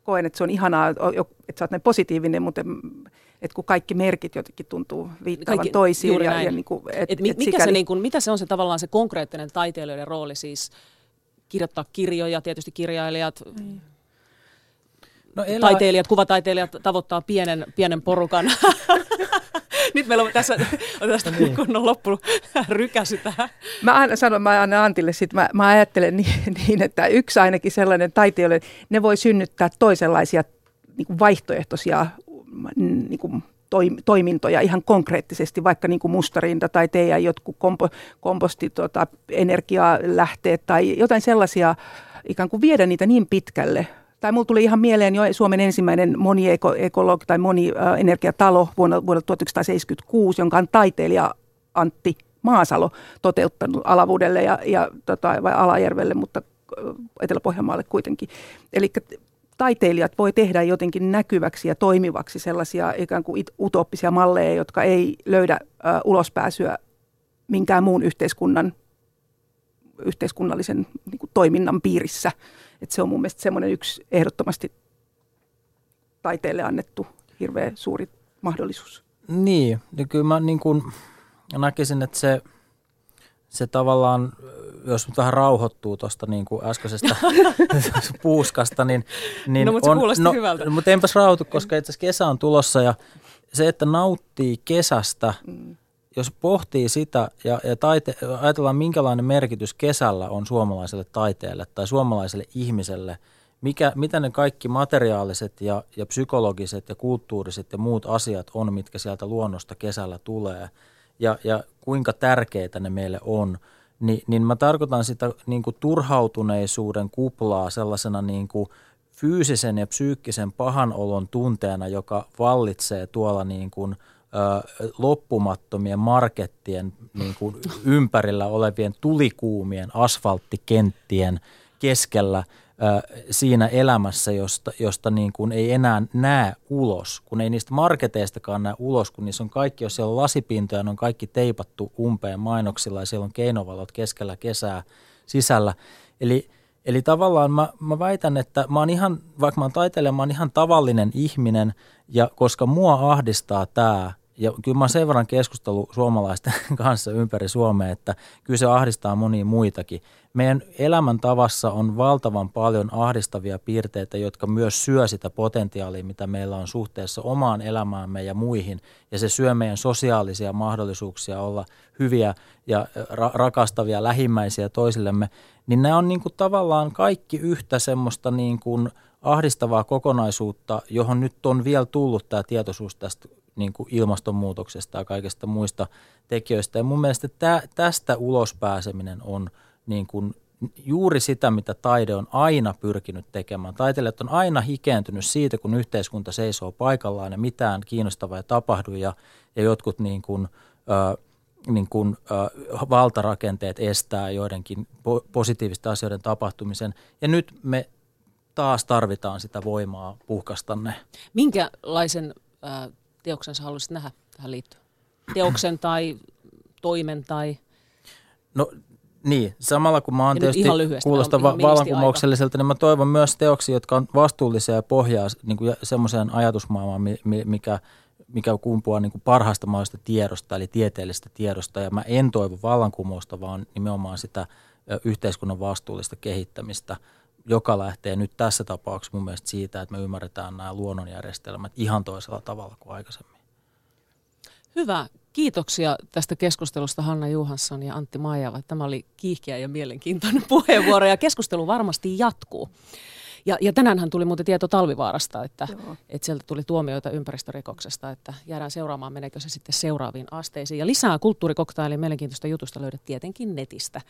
koen, että se on ihanaa, että sä oot näin positiivinen, mutta että kun kaikki merkit jotenkin tuntuu viittaavan kaikki, toisiin. Ja, ja niin kuin, et, et, et mikä sikäli... se, niin kuin, mitä se on se tavallaan se konkreettinen taiteilijoiden rooli siis kirjoittaa kirjoja, tietysti kirjailijat, mm. No elä... Taiteilijat, kuvataiteilijat tavoittaa pienen, pienen porukan. Nyt meillä on tässä on tästä niin. kunnon loppu rykäsy tähän. Mä aina sanon, mä aina Antille sit, mä, mä ajattelen niin, niin, että yksi ainakin sellainen taiteilijoille, ne voi synnyttää toisenlaisia niin kuin vaihtoehtoisia niin kuin toimintoja ihan konkreettisesti, vaikka niin kuin mustarinta tai teidän jotkut kompo, komposti, tota, energialähteet tai jotain sellaisia, ikään kuin viedä niitä niin pitkälle, tai mulla tuli ihan mieleen jo Suomen ensimmäinen moniekologi tai monienergiatalo vuonna, vuonna 1976, jonka on taiteilija Antti Maasalo toteuttanut Alavuudelle ja, ja tota, vai Alajärvelle, mutta Etelä-Pohjanmaalle kuitenkin. Eli taiteilijat voi tehdä jotenkin näkyväksi ja toimivaksi sellaisia ikään kuin utooppisia malleja, jotka ei löydä ö, ulospääsyä minkään muun yhteiskunnan, yhteiskunnallisen niin kuin, toiminnan piirissä – että se on mun mielestä semmoinen yksi ehdottomasti taiteelle annettu hirveän suuri mahdollisuus. Niin, ja kyllä mä niin kuin näkisin, että se, se tavallaan, jos nyt vähän rauhoittuu tuosta niin kuin äskeisestä puuskasta, niin, niin no, mutta se on, no, hyvältä. Mutta enpäs rauhoitu, koska itse kesä on tulossa ja se, että nauttii kesästä, mm jos pohtii sitä ja, ja taite, ajatellaan minkälainen merkitys kesällä on suomalaiselle taiteelle tai suomalaiselle ihmiselle, mikä, mitä ne kaikki materiaaliset ja, ja psykologiset ja kulttuuriset ja muut asiat on, mitkä sieltä luonnosta kesällä tulee ja, ja kuinka tärkeitä ne meille on, niin, niin mä tarkoitan sitä niin kuin turhautuneisuuden kuplaa sellaisena niin kuin fyysisen ja psyykkisen pahan olon tunteena, joka vallitsee tuolla niin kuin – loppumattomien markettien niin kuin ympärillä olevien tulikuumien asfalttikenttien keskellä siinä elämässä, josta, josta niin kuin ei enää näe ulos, kun ei niistä marketeistakaan näe ulos, kun niissä on kaikki, jos siellä on lasipintoja, ne on kaikki teipattu umpeen mainoksilla ja siellä on keinovalot keskellä kesää sisällä. Eli, eli tavallaan mä, mä väitän, että mä oon ihan, vaikka mä oon taiteilija, mä oon ihan tavallinen ihminen ja koska mua ahdistaa tämä, ja kyllä mä sen verran keskustelu suomalaisten kanssa ympäri Suomea, että kyllä se ahdistaa monia muitakin. Meidän elämäntavassa on valtavan paljon ahdistavia piirteitä, jotka myös syö sitä potentiaalia, mitä meillä on suhteessa omaan elämäämme ja muihin. Ja se syö meidän sosiaalisia mahdollisuuksia olla hyviä ja ra- rakastavia lähimmäisiä toisillemme. Niin nämä on niin kuin tavallaan kaikki yhtä semmoista niin kuin ahdistavaa kokonaisuutta, johon nyt on vielä tullut tämä tietoisuus tästä niin kuin ilmastonmuutoksesta ja kaikista muista tekijöistä. Ja mun mielestä tä, tästä ulospääseminen on niin kuin juuri sitä, mitä taide on aina pyrkinyt tekemään. Taiteilijat on aina hikeentynyt siitä, kun yhteiskunta seisoo paikallaan ja mitään kiinnostavaa ei tapahdu ja, ja jotkut niin kuin, ö, niin kuin, ö, valtarakenteet estää joidenkin po- positiivisten asioiden tapahtumisen. Ja nyt me taas tarvitaan sitä voimaa puhkastanne. Minkälaisen äh, teoksen sä haluaisit nähdä tähän liittyen? Teoksen tai toimen tai... No niin, samalla kun mä oon tietysti kuulosta va- vallankumoukselliselta, niin mä toivon myös teoksia, jotka on vastuullisia ja pohjaa niin kuin semmoiseen ajatusmaailmaan, mikä, mikä kumpuaa niin kuin parhaasta mahdollisesta tiedosta, eli tieteellisestä tiedosta. Ja mä en toivo vallankumousta, vaan nimenomaan sitä yhteiskunnan vastuullista kehittämistä, joka lähtee nyt tässä tapauksessa mun mielestä siitä, että me ymmärretään nämä luonnonjärjestelmät ihan toisella tavalla kuin aikaisemmin. Hyvä. Kiitoksia tästä keskustelusta Hanna Juhansson ja Antti Maijava. Tämä oli kiihkeä ja mielenkiintoinen puheenvuoro ja keskustelu varmasti jatkuu. Ja, ja tänäänhän tuli muuten tieto Talvivaarasta, että, että sieltä tuli tuomioita ympäristörikoksesta, että jäädään seuraamaan, meneekö se sitten seuraaviin asteisiin. Ja lisää kulttuurikoktailia mielenkiintoista jutusta löydät tietenkin netistä.